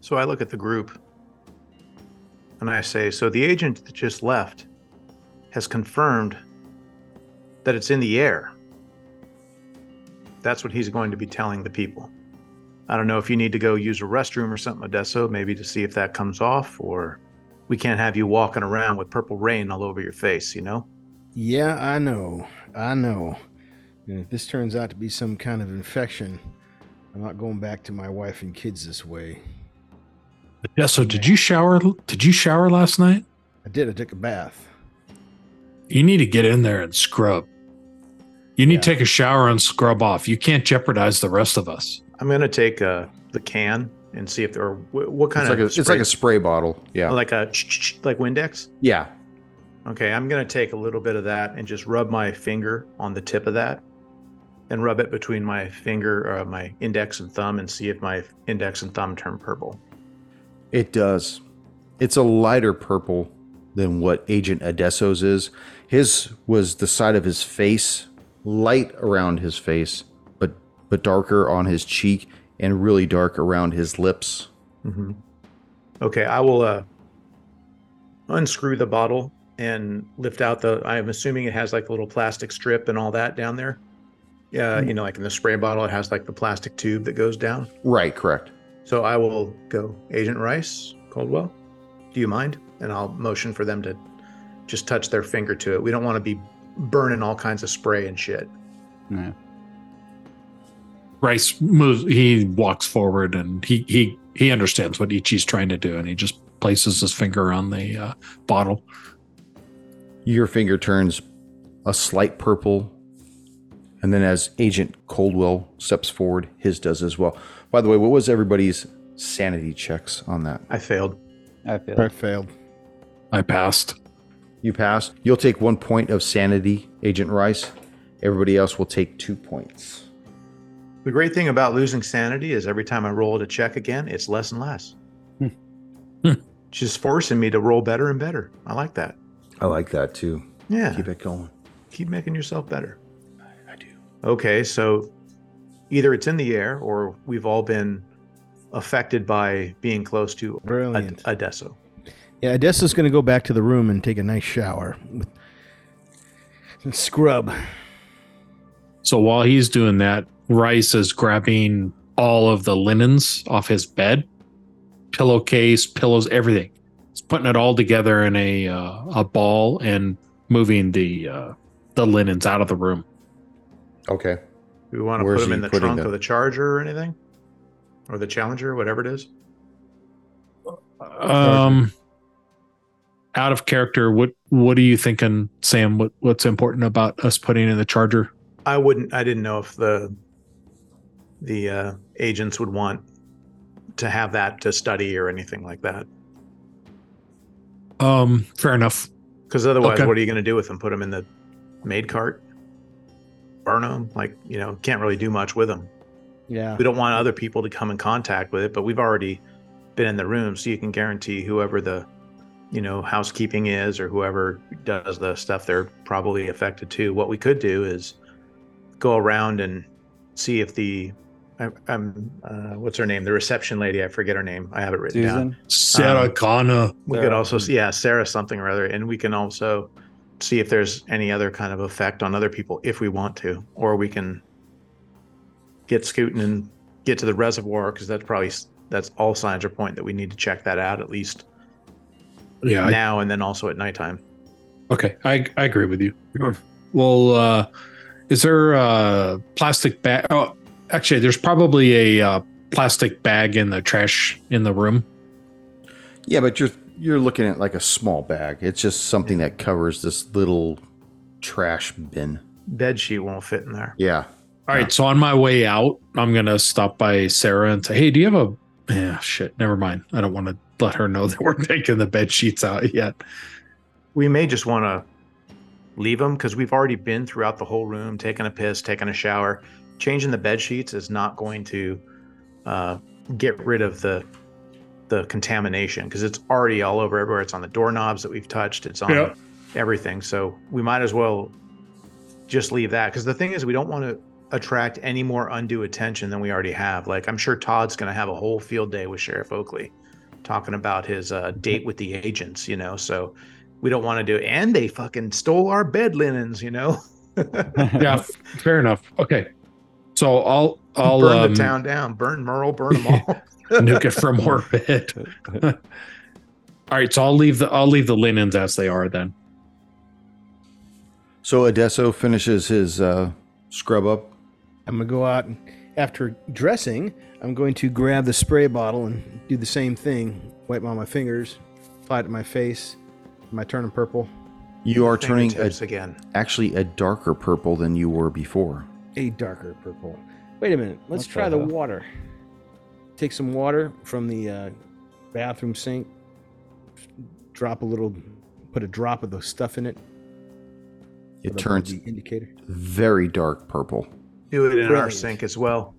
So I look at the group and I say, So the agent that just left has confirmed that it's in the air. That's what he's going to be telling the people. I don't know if you need to go use a restroom or something, Adesso, maybe to see if that comes off, or we can't have you walking around with purple rain all over your face, you know? Yeah, I know. I know. And if this turns out to be some kind of infection, I'm not going back to my wife and kids this way. Yeah. So did you shower? Did you shower last night? I did. I took a bath. You need to get in there and scrub. You need to take a shower and scrub off. You can't jeopardize the rest of us. I'm going to take uh, the can and see if there are what, kind It's like, of a, it's like a spray bottle. Yeah. like a like Windex. yeah. Okay, I'm going to take a little bit of that and just rub my finger on the tip of that and rub it between my finger, uh, my index and thumb, and see if my index and thumb turn purple. It does. It's a lighter purple than what Agent Adesso's is. His was the side of his face, light around his face, but darker on his cheek and really dark around his lips. hmm Okay, I will uh, unscrew the bottle and lift out the. I'm assuming it has like a little plastic strip and all that down there. Yeah, you know, like in the spray bottle, it has like the plastic tube that goes down. Right, correct. So I will go, Agent Rice, Coldwell, do you mind? And I'll motion for them to just touch their finger to it. We don't want to be burning all kinds of spray and shit. Yeah. Rice moves. He walks forward and he he he understands what Ichi's trying to do, and he just places his finger on the uh, bottle. Your finger turns a slight purple, and then as Agent Coldwell steps forward, his does as well. By the way, what was everybody's sanity checks on that? I failed. I feel I failed. I passed. You passed. You'll take one point of sanity, Agent Rice. Everybody else will take two points. The great thing about losing sanity is every time I roll a check again, it's less and less. Hmm. Hmm. Just forcing me to roll better and better. I like that. I like that too. Yeah. Keep it going. keep making yourself better. I do. Okay, so either it's in the air or we've all been affected by being close to Ad- Brilliant. Adesso. Yeah, Adesso's going to go back to the room and take a nice shower with and scrub. So while he's doing that, Rice is grabbing all of the linens off his bed, pillowcase, pillows, everything. He's putting it all together in a uh, a ball and moving the uh, the linens out of the room. Okay. Do we want to Where's put them in the trunk them? of the Charger or anything? Or the Challenger, whatever it is? Um, out of character, what what are you thinking, Sam? What what's important about us putting in the charger? I wouldn't I didn't know if the the uh, agents would want to have that to study or anything like that. Um, fair enough. Because otherwise, Okay. what are you going to do with them? Put them in the maid cart? Burn them? Like, you know, can't really do much with them. Yeah. We don't want other people to come in contact with it, but we've already been in the room, so you can guarantee whoever the, you know, housekeeping is or whoever does the stuff, they're probably affected too. What we could do is go around and see if the, I, I'm, uh, what's her name? The reception lady. I forget her name. I have it written down. Sarah Um, Connor. We could also, see, yeah, Sarah something or other, and we can also see if there's any other kind of effect on other people if we want to, or we can get scooting and get to the reservoir because that's probably that's all signs are point that we need to check that out at least Yeah, I- now and then also at nighttime. Okay, I I agree with you. Well, uh, is there a plastic bag? Oh, actually, there's probably a uh, plastic bag in the trash in the room. Yeah, but you're you're looking at like a small bag. It's just something that covers this little trash bin. Bed sheet won't fit in there. Yeah. All right, so on my way out, I'm gonna stop by Sarah and say, "Hey, do you have a?" Yeah, shit. Never mind. I don't want to let her know that we're taking the bed sheets out yet. We may just want to leave them because we've already been throughout the whole room, taking a piss, taking a shower. Changing the bed sheets is not going to uh, get rid of the the contamination because it's already all over everywhere. It's on the doorknobs that we've touched. It's on Yeah. everything. So we might as well just leave that because the thing is, we don't want to attract any more undue attention than we already have. Like I'm sure Todd's going to have a whole field day with Sheriff Oakley, talking about his uh, date with the agents. You know, so we don't want to do it. And they fucking stole our bed linens. You know. Yeah, fair enough. Okay, So I'll I'll burn um, the town down. Burn Merle. Burn them all. nuke it from orbit. All right, so I'll leave the I'll leave the linens as they are then. So Adesso finishes his uh, scrub up. I'm gonna go out and after dressing, I'm going to grab the spray bottle and do the same thing. Wipe on my fingers, apply it to my face. Am I turning purple? You are turning a, again. actually a darker purple than you were before. A darker purple. Wait a minute. Let's What try the the water. Take some water from the uh, bathroom sink. Drop a little. Put a drop of the stuff in it. It turns the indicator. very dark purple. Do it in our sink as well.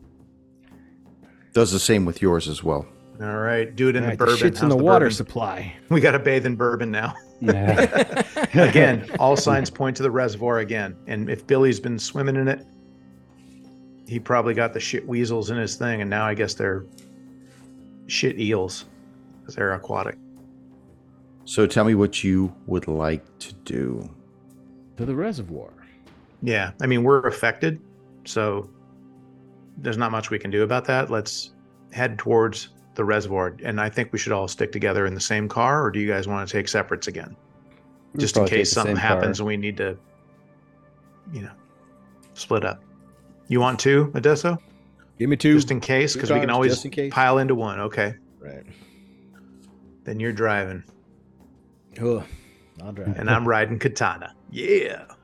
Does the same with yours as well. All right. Do it in the right, the bourbon. shit's in How's the, water bourbon? supply. We got to bathe in bourbon now. Yeah. Again, all signs point to the reservoir again. And if Billy's been swimming in it, he probably got the shit weasels in his thing, and now I guess they're shit eels because they're aquatic. So tell me what you would like to do. To the reservoir. Yeah, I mean we're affected, so there's not much we can do about that. Let's head towards the reservoir, and I think we should all stick together in the same car, or do you guys want to take separates again, We'll just in case something same car. happens and we need to, you know, split up. You want two, Adesso? Give me two. Just in case, because we can always in case. pile into one. Okay, right. then you're driving, Oh, I'll drive. and I'm riding Katana. Yeah.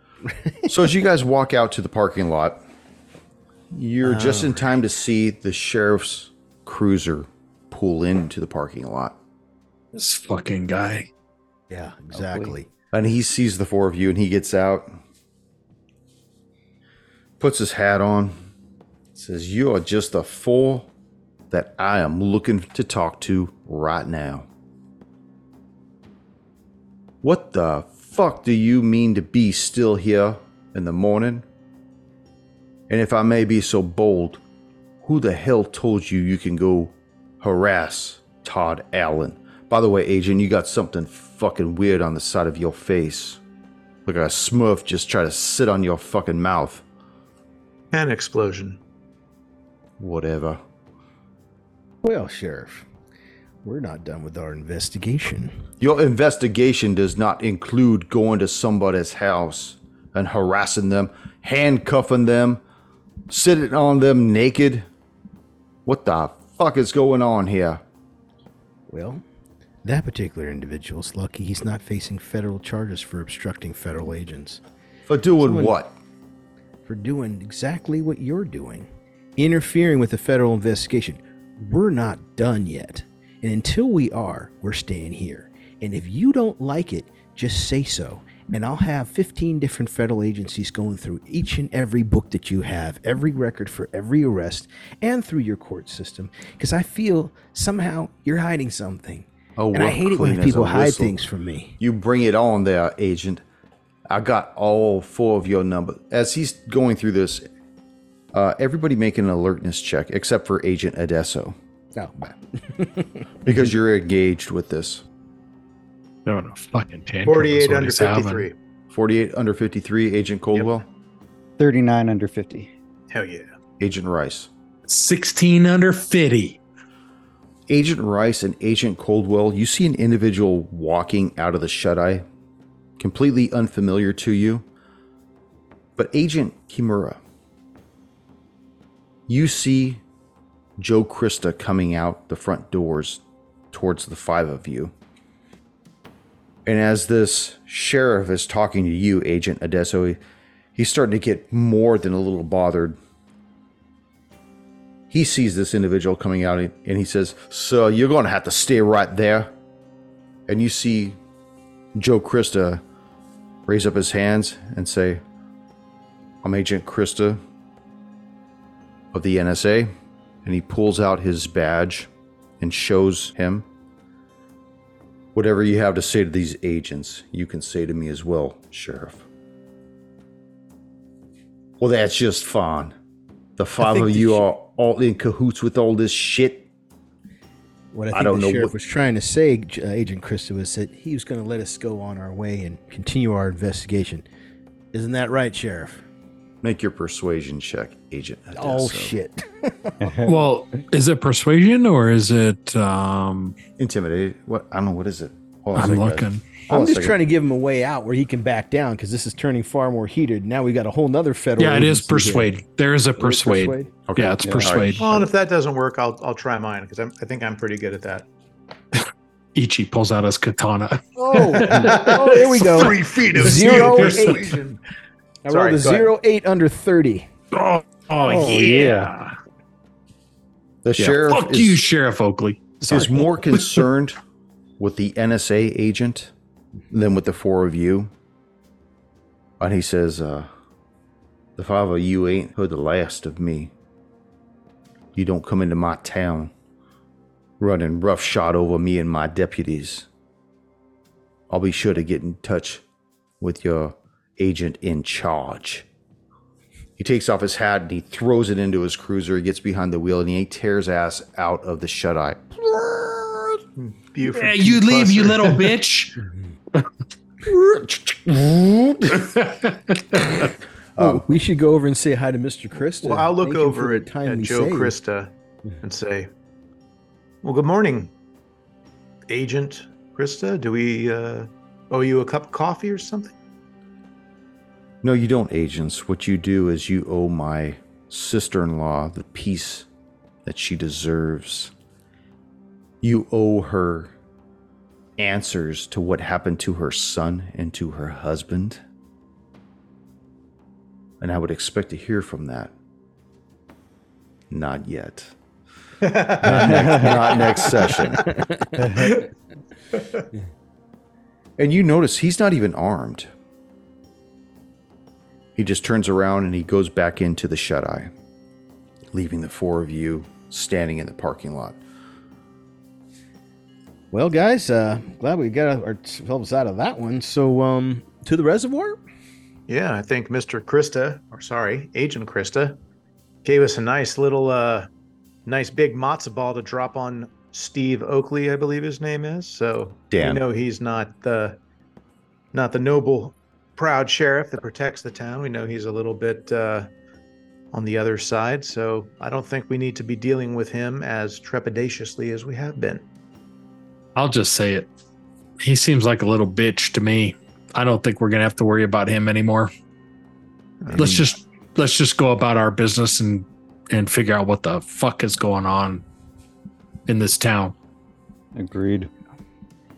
So as you guys walk out to the parking lot, you're uh, just in time to see the sheriff's cruiser pull into the parking lot. This fucking guy. yeah, exactly. And he sees the four of you and he gets out, puts his hat on, says, You are just the four that I am looking to talk to right now. What the fuck do you mean to be still here in the morning? And if I may be so bold, who the hell told you you can go harass Todd Allen? By the way, Agent, you got something fucking weird on the side of your face. Like a smurf just tried to sit on your fucking mouth. An explosion. Whatever. Well, Sheriff, we're not done with our investigation. Your investigation does not include going to somebody's house and harassing them, handcuffing them, sitting on them naked. What the fuck is going on here? Well, that particular individual's lucky he's not facing federal charges for obstructing federal agents. For doing Someone- what? For doing exactly what you're doing interfering with the federal investigation. We're not done yet. And until we are, we're staying here. And if you don't like it, just say so. And I'll have 15 different federal agencies going through each and every book that you have, every record for every arrest, and through your court system. Because I feel somehow you're hiding something. Oh, and I hate it when people hide things from me. You bring it on there, Agent. I got all four of your numbers. As he's going through this, uh, everybody make an alertness check except for Agent Adesso Oh, because you're engaged with this. They're on a fucking tantrum. 48 under 53. 48 under 53, Agent Coldwell, 39 under 50. Hell yeah. Agent Rice. 16 under 50. Agent Rice and Agent Coldwell, you see an individual walking out of the shut eye, completely unfamiliar to you. But Agent Kimura, you see Joe Krista coming out the front doors towards the five of you. And as this sheriff is talking to you, Agent Adesso, he- he's starting to get more than a little bothered he sees this individual coming out and he says, So you're going to have to stay right there. And you see Joe Krista raise up his hands and say, I'm Agent Krista of the NSA. And he pulls out his badge and shows him. Whatever you have to say to these agents, you can say to me as well, Sheriff. Well, that's just fine. The five of you are all in cahoots with all this shit. What I I think don't the know sheriff what- was trying to say, uh, Agent Krista, was that he was going to let us go on our way and continue our investigation. Isn't that right, Sheriff? Make your persuasion check, Agent. Oh shit! Well, is it persuasion or is it? um Intimidated. What? I don't know. What is it? Hold on a I'm second, guys. Looking. Hold I'm just trying to give him a way out where he can back down because this is turning far more heated. Now we got a whole nother federal. Yeah, it is agency here. persuade. There is a It is persuade. Okay. Yeah, it's Yeah. persuade. Well, and if that doesn't work, I'll I'll try mine because I think I'm pretty good at that. Ichi pulls out his katana. Oh, oh, there we go. Three feet of Zero steel eight. I Sorry, rolled a go ahead. zero eight under thirty. Oh, Oh, oh yeah. The Yeah, sheriff Fuck is, you, Sheriff Oakley. is more concerned with the NSA agent than with the four of you. And he says, uh, The five of you ain't heard the last of me. You don't come into my town running roughshod over me and my deputies. I'll be sure to get in touch with your agent in charge. He takes off his hat and he throws it into his cruiser. He gets behind the wheel and he tears ass out of the shut eye. Beautiful. Hey, you leave, you little bitch. Oh, we should go over and say hi to Mr. Krista. Well, I'll look Thank over at, time at we Joe saved. Krista and say, "Well, good morning, Agent Krista. Do we uh, owe you a cup of coffee or something?" No, you don't, agents. What you do is you owe my sister in law the peace that she deserves. You owe her answers to what happened to her son and to her husband. And I would expect to hear from that. Not yet. not, next, not next session. and you notice he's not even armed. He just turns around and he goes back into the shut eye, leaving the four of you standing in the parking lot. Well, guys, uh, glad we got ourselves out of that one. So, um, to the reservoir. Yeah, I think Mr. Krista, or sorry, Agent Krista, gave us a nice little, uh, nice big matzo ball to drop on Steve Oakley, I believe his name is. So Dan. we know he's not the, not the noble, proud sheriff that protects the town. We know he's a little bit uh, on the other side. So I don't think we need to be dealing with him as trepidatiously as we have been. I'll just say it. He seems like a little bitch to me. I don't think we're gonna have to worry about him anymore. Let's just let's just go about our business and and figure out what the fuck is going on in this town. Agreed.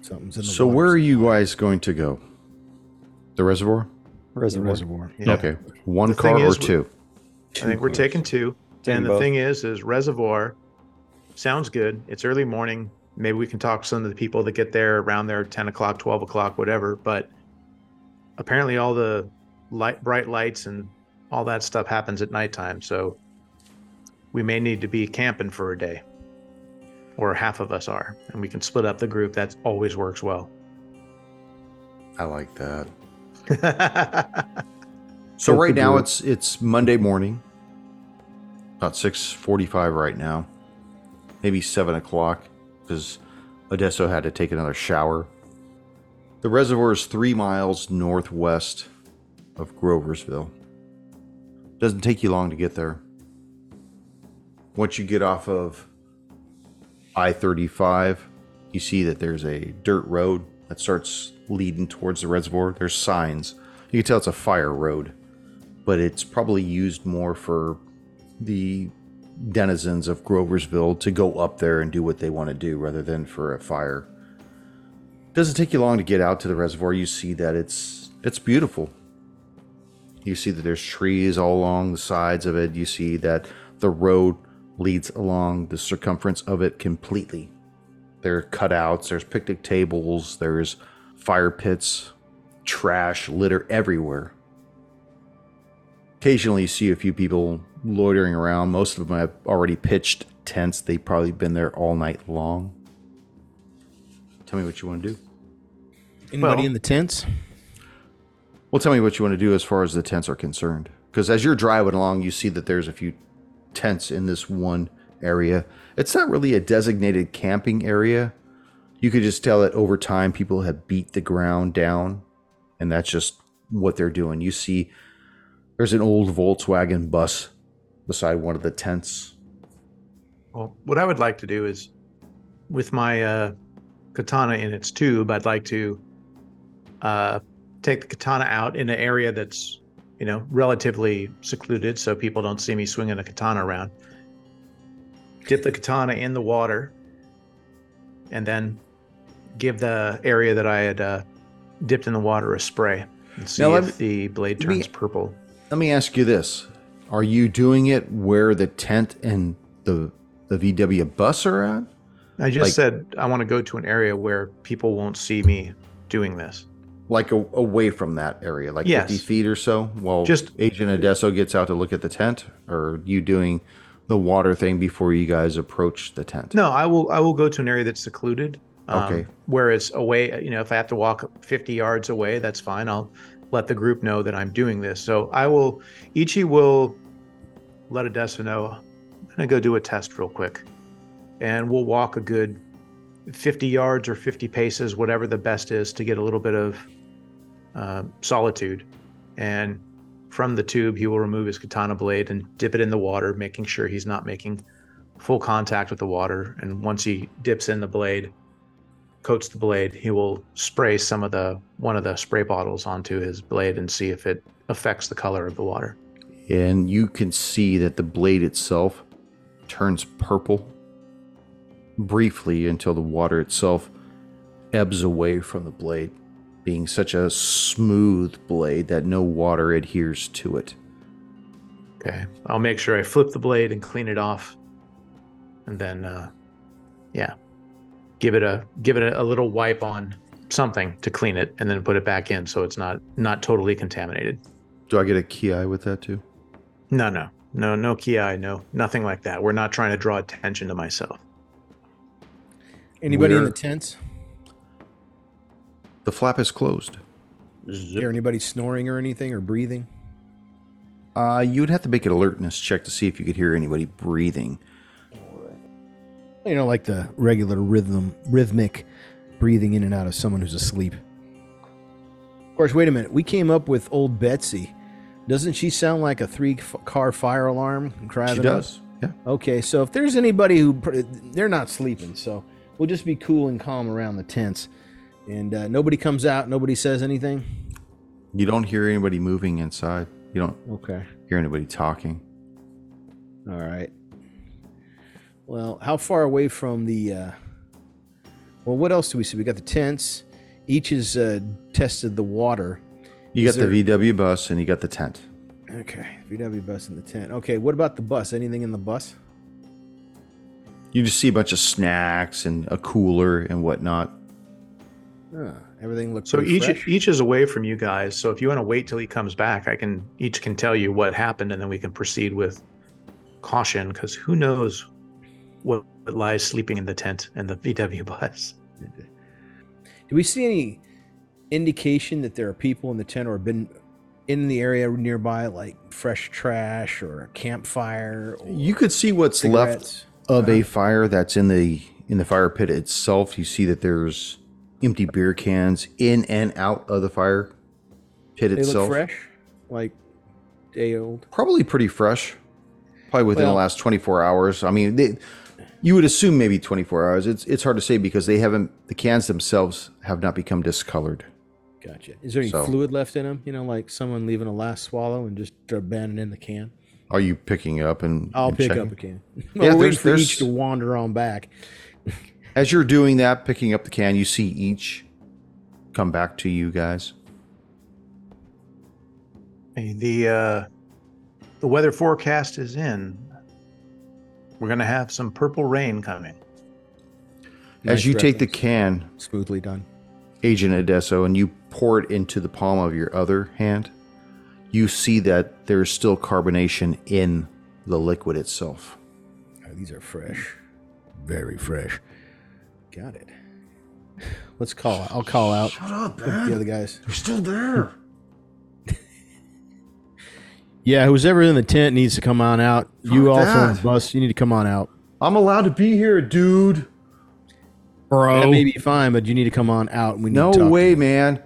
Something's in the So, water. where are you guys going to go? The reservoir? The Reservoir. reservoir? Yeah. Okay. One The car or is, two? I think we're taking two. Take and the both. thing is, is Reservoir sounds good. It's early morning. Maybe we can talk to some of the people that get there around there 10 o'clock, 12 o'clock, whatever. But apparently, all the light, bright lights and all that stuff happens at nighttime. So we may need to be camping for a day, or half of us are, and we can split up the group. That always works well. I like that. So right now it's it's Monday morning, about six forty-five right now, maybe seven o'clock, because Adesso had to take another shower. The reservoir is three miles northwest of Groversville. Doesn't take you long to get there. Once you get off of I thirty-five, you see that there's a dirt road that starts leading towards the reservoir. There's signs. You can tell it's a fire road but it's probably used more for the denizens of Groversville to go up there and do what they want to do rather than for a fire. It doesn't take you long to get out to the reservoir. You see that it's it's beautiful. You see that there's trees all along the sides of it. You see that the road leads along the circumference of it completely. There are cutouts, there's picnic tables, there's fire pits, trash, litter everywhere. Occasionally, you see a few people loitering around. Most of them have already pitched tents. They've probably been there all night long. Tell me what you want to do. Anybody Well- in the tents? Well, tell me what you want to do as far as the tents are concerned. Because as you're driving along, you see that there's a few tents in this one area. It's not really a designated camping area. You could just tell that over time, people have beat the ground down, and that's just what they're doing. You see There's an old Volkswagen bus beside one of the tents. Well, what I would like to do is, with my uh, katana in its tube, I'd like to uh, take the katana out in an area that's, you know, relatively secluded, so people don't see me swinging a katana around. Dip the katana in the water, and then give the area that I had uh, dipped in the water a spray and see Now, if the blade let me- turns purple. Let me ask you this: Are you doing it where the tent and the the VW bus are at? I just Like- said I want to go to an area where people won't see me doing this. Like a, away from that area, like Yes. 50 feet or so? While Just- Agent Adesso gets out to look at the tent? Or are you doing the water thing before you guys approach the tent? No, I will. I will go to an area that's secluded. um, Okay. Where it's away. You know, if I have to walk 50 yards away, that's fine. I'll let the group know that I'm doing this. So I will. Ichi will let Adesso know. I'm gonna go do a test real quick, and we'll walk a good 50 yards or 50 paces, whatever the best is, to get a little bit of uh, solitude. And from the tube, he will remove his katana blade and dip it in the water, making sure he's not making full contact with the water. And once he dips in the blade, coats the blade, he will spray some of the one of the spray bottles onto his blade and see if it affects the color of the water. And you can see that the blade itself turns purple briefly until the water itself ebbs away from the blade, being such a smooth blade that no water adheres to it. Okay. I'll make sure I flip the blade and clean it off. And then uh yeah. Give it a give it a, a little wipe on something to clean it and then put it back in so it's not not totally contaminated. Do I get a ki with that too? No, no. No, no ki, no. Nothing like that. We're not trying to draw attention to myself. Anybody in the tents? The flap is closed. Hear anybody snoring or anything or breathing? Uh, you would have to make an alertness check to see if you could hear anybody breathing. You know, like the regular rhythm, rhythmic breathing in and out of someone who's asleep. Of course, wait a minute. We came up with old Betsy. Doesn't she sound like a three-car fire alarm? She driving up? does. Yeah. Okay, so if there's anybody who they're not sleeping, so we'll just be cool and calm around the tents, and uh, nobody comes out, nobody says anything. You don't hear anybody moving inside. You don't Okay, hear anybody talking. all right. Well, how far away from the? Uh, well, what else do we see? We got the tents. Ichi has uh, tested the water. You Is got the VW bus and you got the tent. Okay, VW bus and the tent. Okay, what about the bus? Anything in the bus? You just see a bunch of snacks and a cooler and whatnot. Huh, everything looks So each fresh. Ichi is away from you guys. So if you want to wait till he comes back, I can Ichi can tell you what happened, and then we can proceed with caution because who knows what lies sleeping in the tent and the VW bus. Do we see any indication that there are people in the tent or have been in the area nearby, like fresh trash or a campfire? Or You could see what's left cigarettes? of a uh-huh. fire that's in the in the fire pit itself. You see that there's empty beer cans in and out of the fire pit They itself. look fresh, like day old. Probably pretty fresh. Probably within Well- the last 24 hours. I mean, they, you would assume maybe 24 hours. It's it's hard to say because they haven't the cans themselves have not become discolored. Gotcha. Is there any So- fluid left in them? You know, like someone leaving a last swallow and just abandoning the can. Are you picking up and I'll and pick checking? up a can. Yeah, Well, we're waiting there's- for Ichi to wander on back. As you're doing that, picking up the can, you see Ichi come back to you guys. Hey, the uh, the weather forecast is in. We're gonna have some purple rain coming. As Nice you take the can, smoothly done. Agent Adesso, and you pour it into the palm of your other hand, you see that there's still carbonation in the liquid itself. Oh, these are fresh, very fresh. Got it. Let's call. I'll call out Shut up, man. the other guys. They're still there. Yeah, who's ever in the tent needs to come on out. you Fuck also on the bus, you need to come on out. I'm allowed to be here, dude. Bro. That may be fine, but you need to come on out. And we need No to talk way, you. man.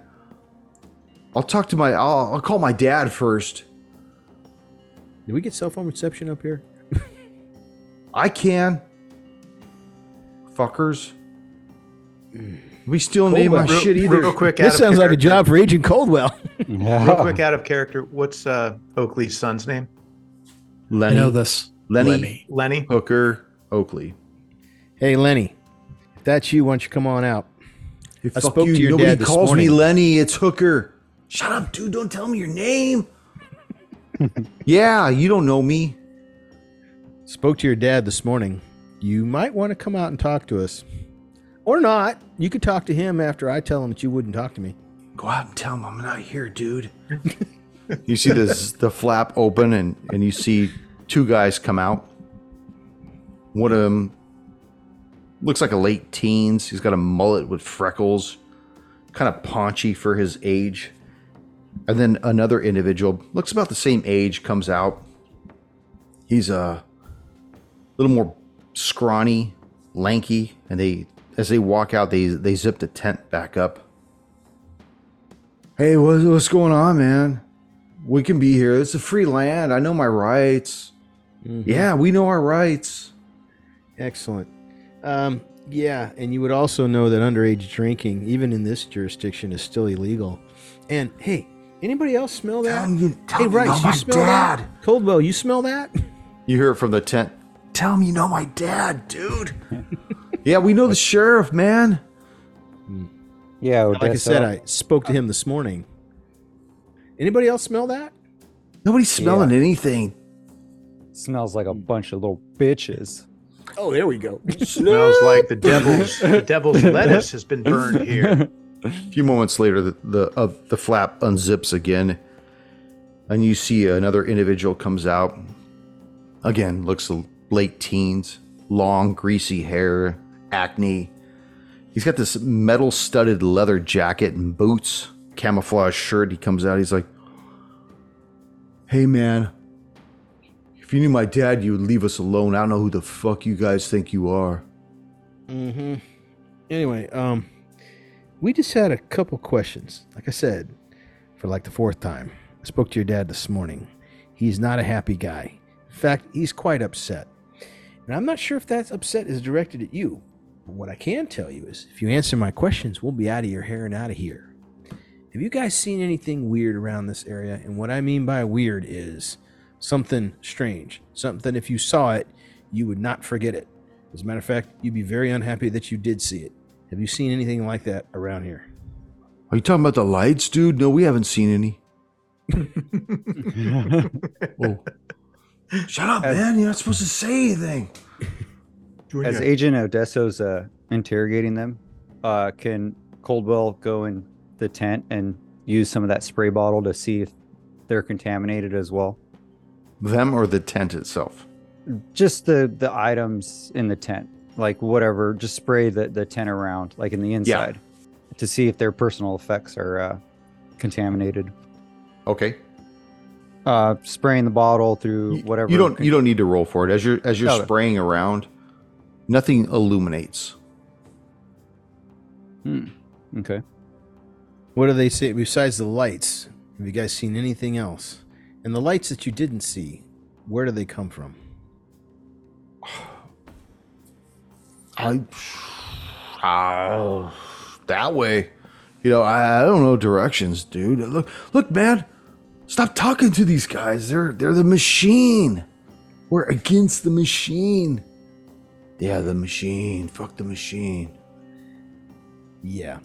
I'll talk to my. I'll, I'll call my dad first. Did we get cell phone reception up here? I can. Fuckers. We still name my real, shit either. real quick. This of sounds like a job for Agent Coldwell. Real quick, out of character. What's uh, Oakley's son's name? I Lenny, know this. Lenny, Lenny. Hooker, Oakley. hey, Lenny, if that's you, why don't you come on out? Hey, I spoke you. to your Nobody dad this calls me. Lenny. It's Hooker. Shut up, dude. Don't tell me your name. yeah, you don't know me. Spoke to your dad this morning. You might want to come out and talk to us. Or not. You could talk to him after I tell him that you wouldn't talk to me. Go out and tell him I'm not here, dude. you see this the flap open and and you see two guys come out. One of them looks like a late teens. He's got a mullet with freckles, kind of paunchy for his age. And then another individual looks about the same age comes out. He's a little more scrawny, lanky, and they as they walk out, they they zip the tent back up. Hey, what's, what's going on, man? We can be here. It's a free land. I know my rights. Yeah, we know our rights. Excellent. Um, yeah, and you would also know that underage drinking, even in this jurisdiction, is still illegal. And hey, anybody else smell that? Tell him you- tell hey, him you know Rice, you, smell dad. that? Coldwell, you smell that? You hear it from the tent. Tell him you know my dad, dude. yeah, we know the sheriff, man. Yeah, like I said, I spoke to him this morning. Anybody else smell that? Nobody's smelling anything. smells like a bunch of little bitches. Oh, there we go. Smells like the devil's the devil's lettuce has been burned here. A few moments later, the the, uh, the flap unzips again, and you see another individual comes out. Again, looks late teens, long, greasy hair, acne. He's got this metal studded leather jacket and boots, camouflage shirt. He comes out. He's like, "Hey, man, if you knew my dad, you would leave us alone. I don't know who the fuck you guys think you are." Mm-hmm. Anyway, um, we just had a couple questions. Like I said, for like the fourth time, I spoke to your dad this morning. He's not a happy guy. In fact, he's quite upset. And I'm not sure if that upset is directed at you. But what I can tell you is, if you answer my questions, we'll be out of your hair and out of here. Have you guys seen anything weird around this area? And what I mean by weird is something strange. Something, if you saw it, you would not forget it. As a matter of fact, you'd be very unhappy that you did see it. Have you seen anything like that around here? Are you talking about the lights, dude? No, we haven't seen any. Whoa. Shut up, As- man. You're not supposed to say anything. As Agent Adesso's uh, interrogating them, uh, can Coldwell go in the tent and use some of that spray bottle to see if they're contaminated as well? Them or the tent itself? Just the the items in the tent, like whatever. Just spray the the tent around, like in the inside, to see if their personal effects are uh, contaminated. Okay. Uh, spraying the bottle through whatever. You don't con- you don't need to roll for it. As you're as you're Okay. spraying around, nothing illuminates. Hmm. Okay. What do they say besides the lights? Have you guys seen anything else? And the lights that you didn't see, where do they come from? I oh, that way. You know, I, I don't know directions, dude. Look look, man. Stop talking to these guys. They're they're the machine. We're against the machine. Yeah, the machine. Fuck the machine. Yeah.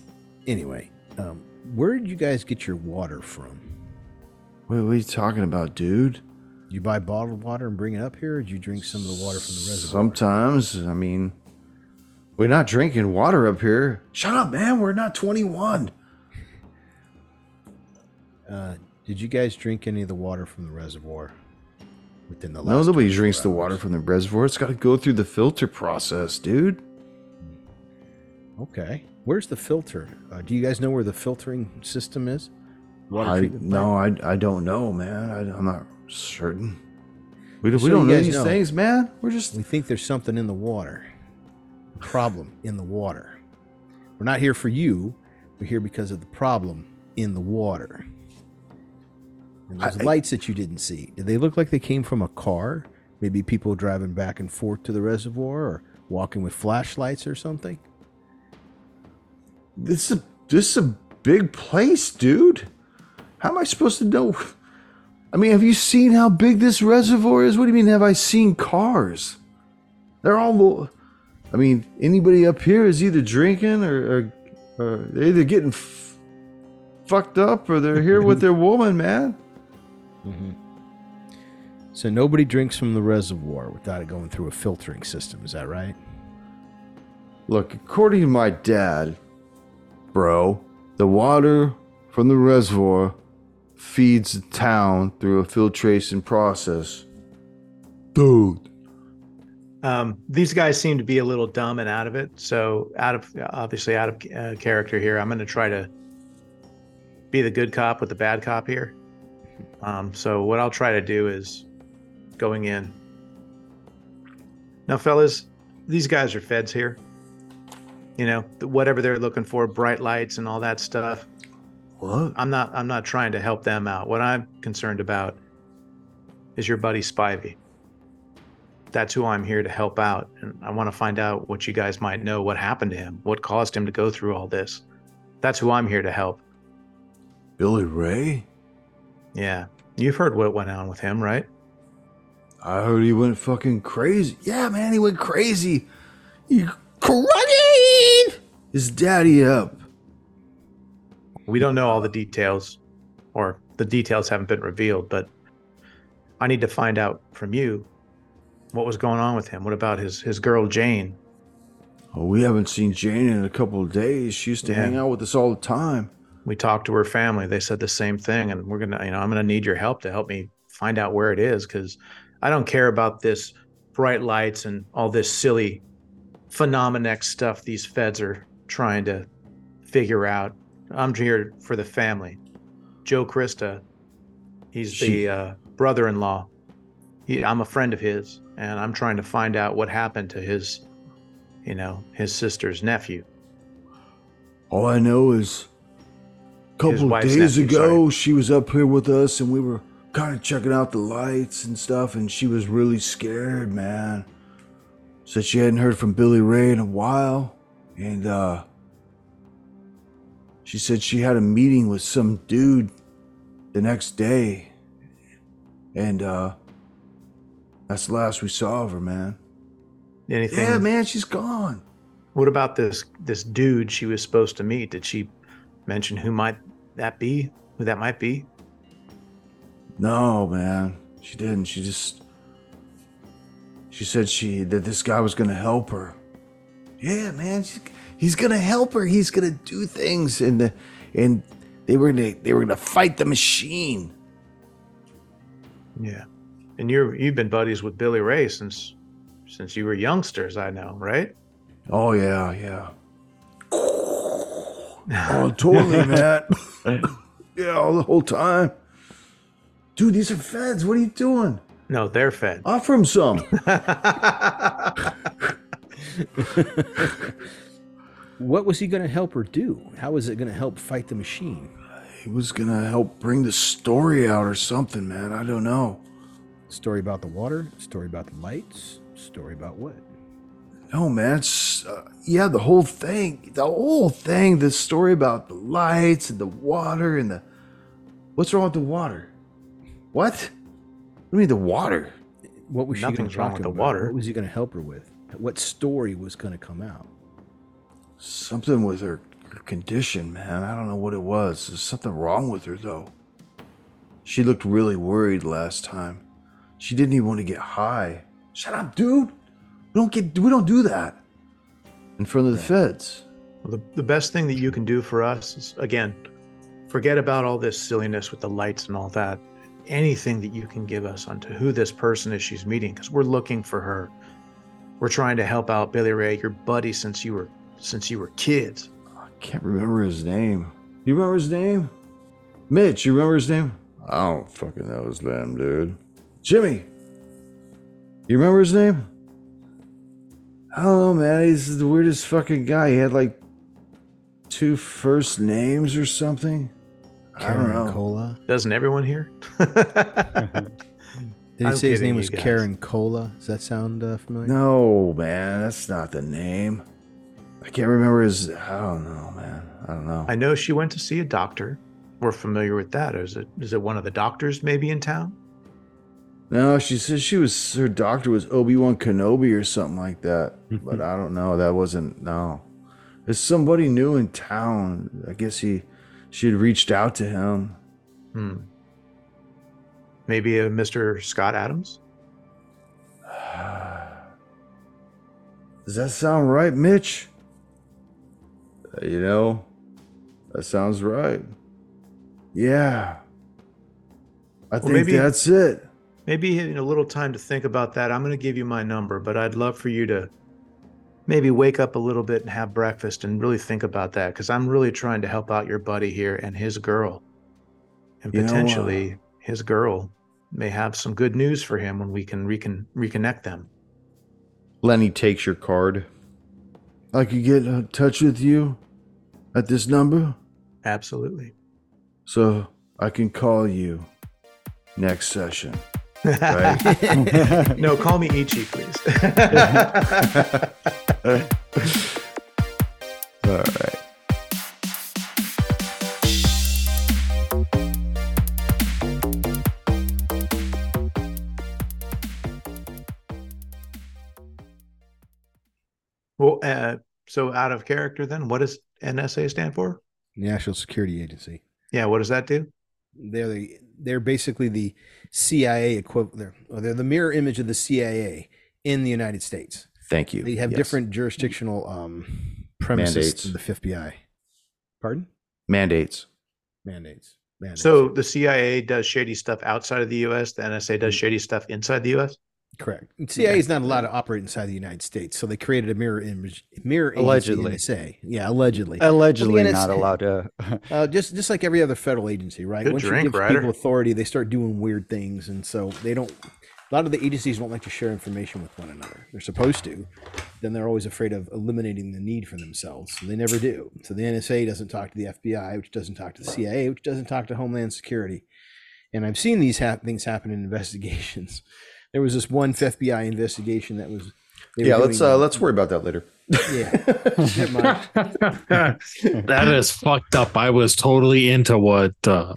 Anyway, um, where did you guys get your water from? Wait, what are you talking about, dude? You buy bottled water and bring it up here, or did you drink some of the water from the reservoir? Sometimes, I mean, we're not drinking water up here. Shut up, man. We're not 21. Uh, did you guys drink any of the water from the reservoir within the last? No, nobody 24 drinks the water from the reservoir. It's got to go through the filter process, dude. Okay. Where's the filter? Uh, do you guys know where the filtering system is? Water I, no. I, I don't know, man. I, I'm not certain. We, don't- Just we don't know these know. things, man. We're just. We think there's something in the water. Problem in the water. We're not here for you. We're here because of the problem in the water. And I- lights that you didn't see, did they look like they came from a car? Maybe people driving back and forth to the reservoir or walking with flashlights or something? This is a, this is a big place, dude. How am I supposed to know? I mean, have you seen how big this reservoir is? What do you mean, have I seen cars? They're all. I mean, anybody up here is either drinking or, or, or they're either getting f- fucked up or they're here with their woman, man. So nobody drinks from the reservoir without it going through a filtering system. Is that right? Look, according to my dad, bro, the water from the reservoir feeds the town through a filtration process. Dude. Um, these guys seem to be a little dumb and out of it. So out of obviously out of uh, character here. I'm going to try to be the good cop with the bad cop here. Um, so what I'll try to do is going in. Now, fellas, these guys are feds here. You know, whatever they're looking for, bright lights and all that stuff. What? I'm not I'm not trying to help them out. What I'm concerned about is your buddy Spivey. That's who I'm here to help out. And I want to find out what you guys might know, what happened to him, what caused him to go through all this. That's who I'm here to help. Billy Ray? Yeah. You've heard what went on with him, right? I heard he went fucking crazy. Yeah, man, he went crazy. He crying his daddy up. We don't know all the details, or the details haven't been revealed, but I need to find out from you what was going on with him. What about his his girl Jane? Oh, we haven't seen Jane in a couple of days. She used to Yeah. hang out with us all the time. We talked to her family they said the same thing and we're gonna you know i'm gonna need your help to help me find out where it is because i don't care about this bright lights and all this silly phenomenex stuff these feds are trying to figure out. I'm here for the family. Joe krista he's She- the uh, brother-in-law. He, i'm a friend of his and i'm trying to find out what happened to his you know his sister's nephew. All I know is couple of days nephew, ago, she was up here with us and we were kind of checking out the lights and stuff, and she was really scared, man. Said she hadn't heard from Billy Ray in a while, and uh, she said she had a meeting with some dude the next day, and uh, that's the last we saw of her, man. anything Yeah, man, she's gone. What about this this dude she was supposed to meet? Did she mention who might that be? Who that might be? No, man. She didn't. She just she said she that this guy was gonna help her. Yeah, man. She, he's gonna help her. He's gonna do things, and the, and they were gonna they were gonna fight the machine. Yeah. And you're you've been buddies with Billy Ray since since you were youngsters, I know, right? Oh yeah, yeah. Oh, totally, man. yeah, all the whole time. Dude, these are feds. What are you doing? No, they're fed. Offer him some. What was he going to help her do? How was it going to help fight the machine? He was gonna help bring the story out or something, man. I don't know. Story about the water? Story about the lights? Story about what? No, man. It's, uh, yeah, the whole thing. The whole thing. The story about the lights and the water and the. What's wrong with the water? What? What do you mean the water? What was she going Nothing's to wrong talk with the about? water. What was he going to help her with? What story was going to come out? Something with her, her condition, man. I don't know what it was. There's something wrong with her, though. She looked really worried last time. She didn't even want to get high. Shut up, dude. We don't get. We don't do that in front of the feds. Well, the, the best thing that you can do for us is again, forget about all this silliness with the lights and all that. Anything that you can give us onto who this person is she's meeting, because we're looking for her. We're trying to help out Billy Ray, your buddy since you were since you were kids. I can't remember his name. You remember his name? Mitch, you remember his name? I don't fucking know his name, dude. Jimmy. You remember his name? I don't know, man. He's the weirdest fucking guy. He had like two first names or something. I don't know. Cola. Doesn't everyone here? Did he I'm say his name was guys. Karen Cola? Does that sound uh, familiar? No, man, that's not the name. I can't remember his. I don't know, man. I don't know. I know she went to see a doctor. We're familiar with that. Is it is it one of the doctors maybe in town? No, she said she was her doctor was Obi Wan Kenobi or something like that. but I don't know. That wasn't no. It's somebody new in town. I guess he she had reached out to him. Hmm. Maybe a Mr. Scott Adams? Does that sound right, Mitch? Uh, You know, that sounds right. Yeah. I think maybe- that's it. Maybe in a little time to think about that. I'm going to give you my number, but I'd love for you to maybe wake up a little bit and have breakfast and really think about that because I'm really trying to help out your buddy here and his girl. And You know, uh, potentially his girl may have some good news for him when we can recon- reconnect them. Lenny takes your card. I could get in touch with you at this number Absolutely. so I can call you next session. Right? no, call me Ichi, please. All right. well, uh, so out of character then, what does NSA stand for? National Security Agency. Yeah, what does that do? They're the they're basically the CIA equivalent. They're, they're the mirror image of the CIA in the United States. Thank you. They have Yes. different jurisdictional um, premises Mandates. than the FBI. Pardon? mandates. Mandates. Mandates. So the CIA does shady stuff outside of the U.S. The NSA does shady stuff inside the U.S. correct. And CIA is not allowed to operate inside the United States, so they created a mirror image. Mirror agency, Allegedly. NSA. Yeah, allegedly. Allegedly Well, the not allowed to. Uh, just just like every other federal agency, right? Good Once drink, you give Ryder. people authority, they start doing weird things, and so they don't. A lot of the agencies don't like to share information with one another. They're supposed to. Then they're always afraid of eliminating the need for themselves. So they never do. So the NSA doesn't talk to the FBI, which doesn't talk to the CIA, which doesn't talk to Homeland Security. And I've seen these hap- things happen in investigations. There was this one FBI investigation that was. Yeah, let's uh, let's worry about that later. Yeah. Never mind. that is fucked up. I was totally into what uh,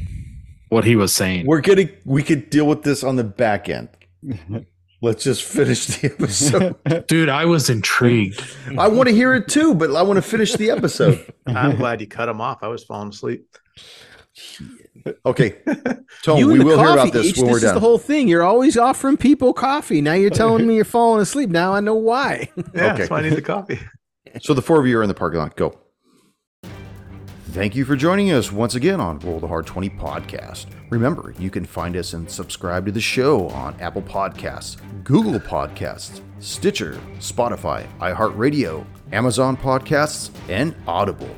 what he was saying. We're gonna we could deal with this on the back end. Let's just finish the episode. Dude, I was intrigued. I want to hear it too, but I want to finish the episode. I'm glad you cut him off. I was falling asleep. Okay, Tone, you we and the will hear coffee, about this H, when this we're is done. the whole thing. You're always offering people coffee. Now you're telling me you're falling asleep. Now I know why. Yeah, Okay. that's why I need the coffee. So the four of you are in the parking lot. Go. Thank you for joining us once again on Roll the Hard 20 podcast. Remember, you can find us and subscribe to the show on Apple Podcasts, Google Podcasts, Stitcher, Spotify, iHeartRadio, Amazon Podcasts, and Audible.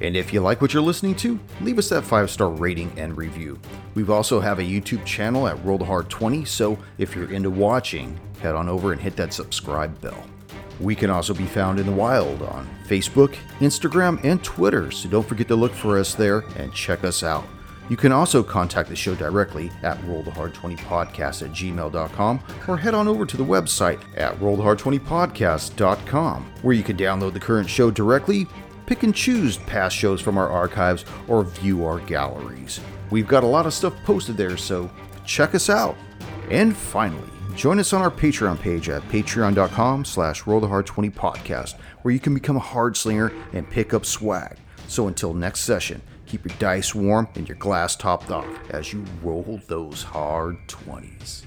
And if you like what you're listening to, leave us that five star rating and review. We also have a YouTube channel at the Hard 20, so if you're into watching, head on over and hit that subscribe bell. We can also be found in the wild on Facebook, Instagram, and Twitter, so don't forget to look for us there and check us out. You can also contact the show directly at rollthehard20podcast at gmail.com or head on over to the website at rollthehard20podcast.com where you can download the current show directly, pick and choose past shows from our archives, or view our galleries. We've got a lot of stuff posted there, so check us out. And finally, join us on our Patreon page at patreon.com slash rollthehard20podcast, where you can become a hard slinger and pick up swag. So until next session, keep your dice warm and your glass topped off as you roll those hard 20s.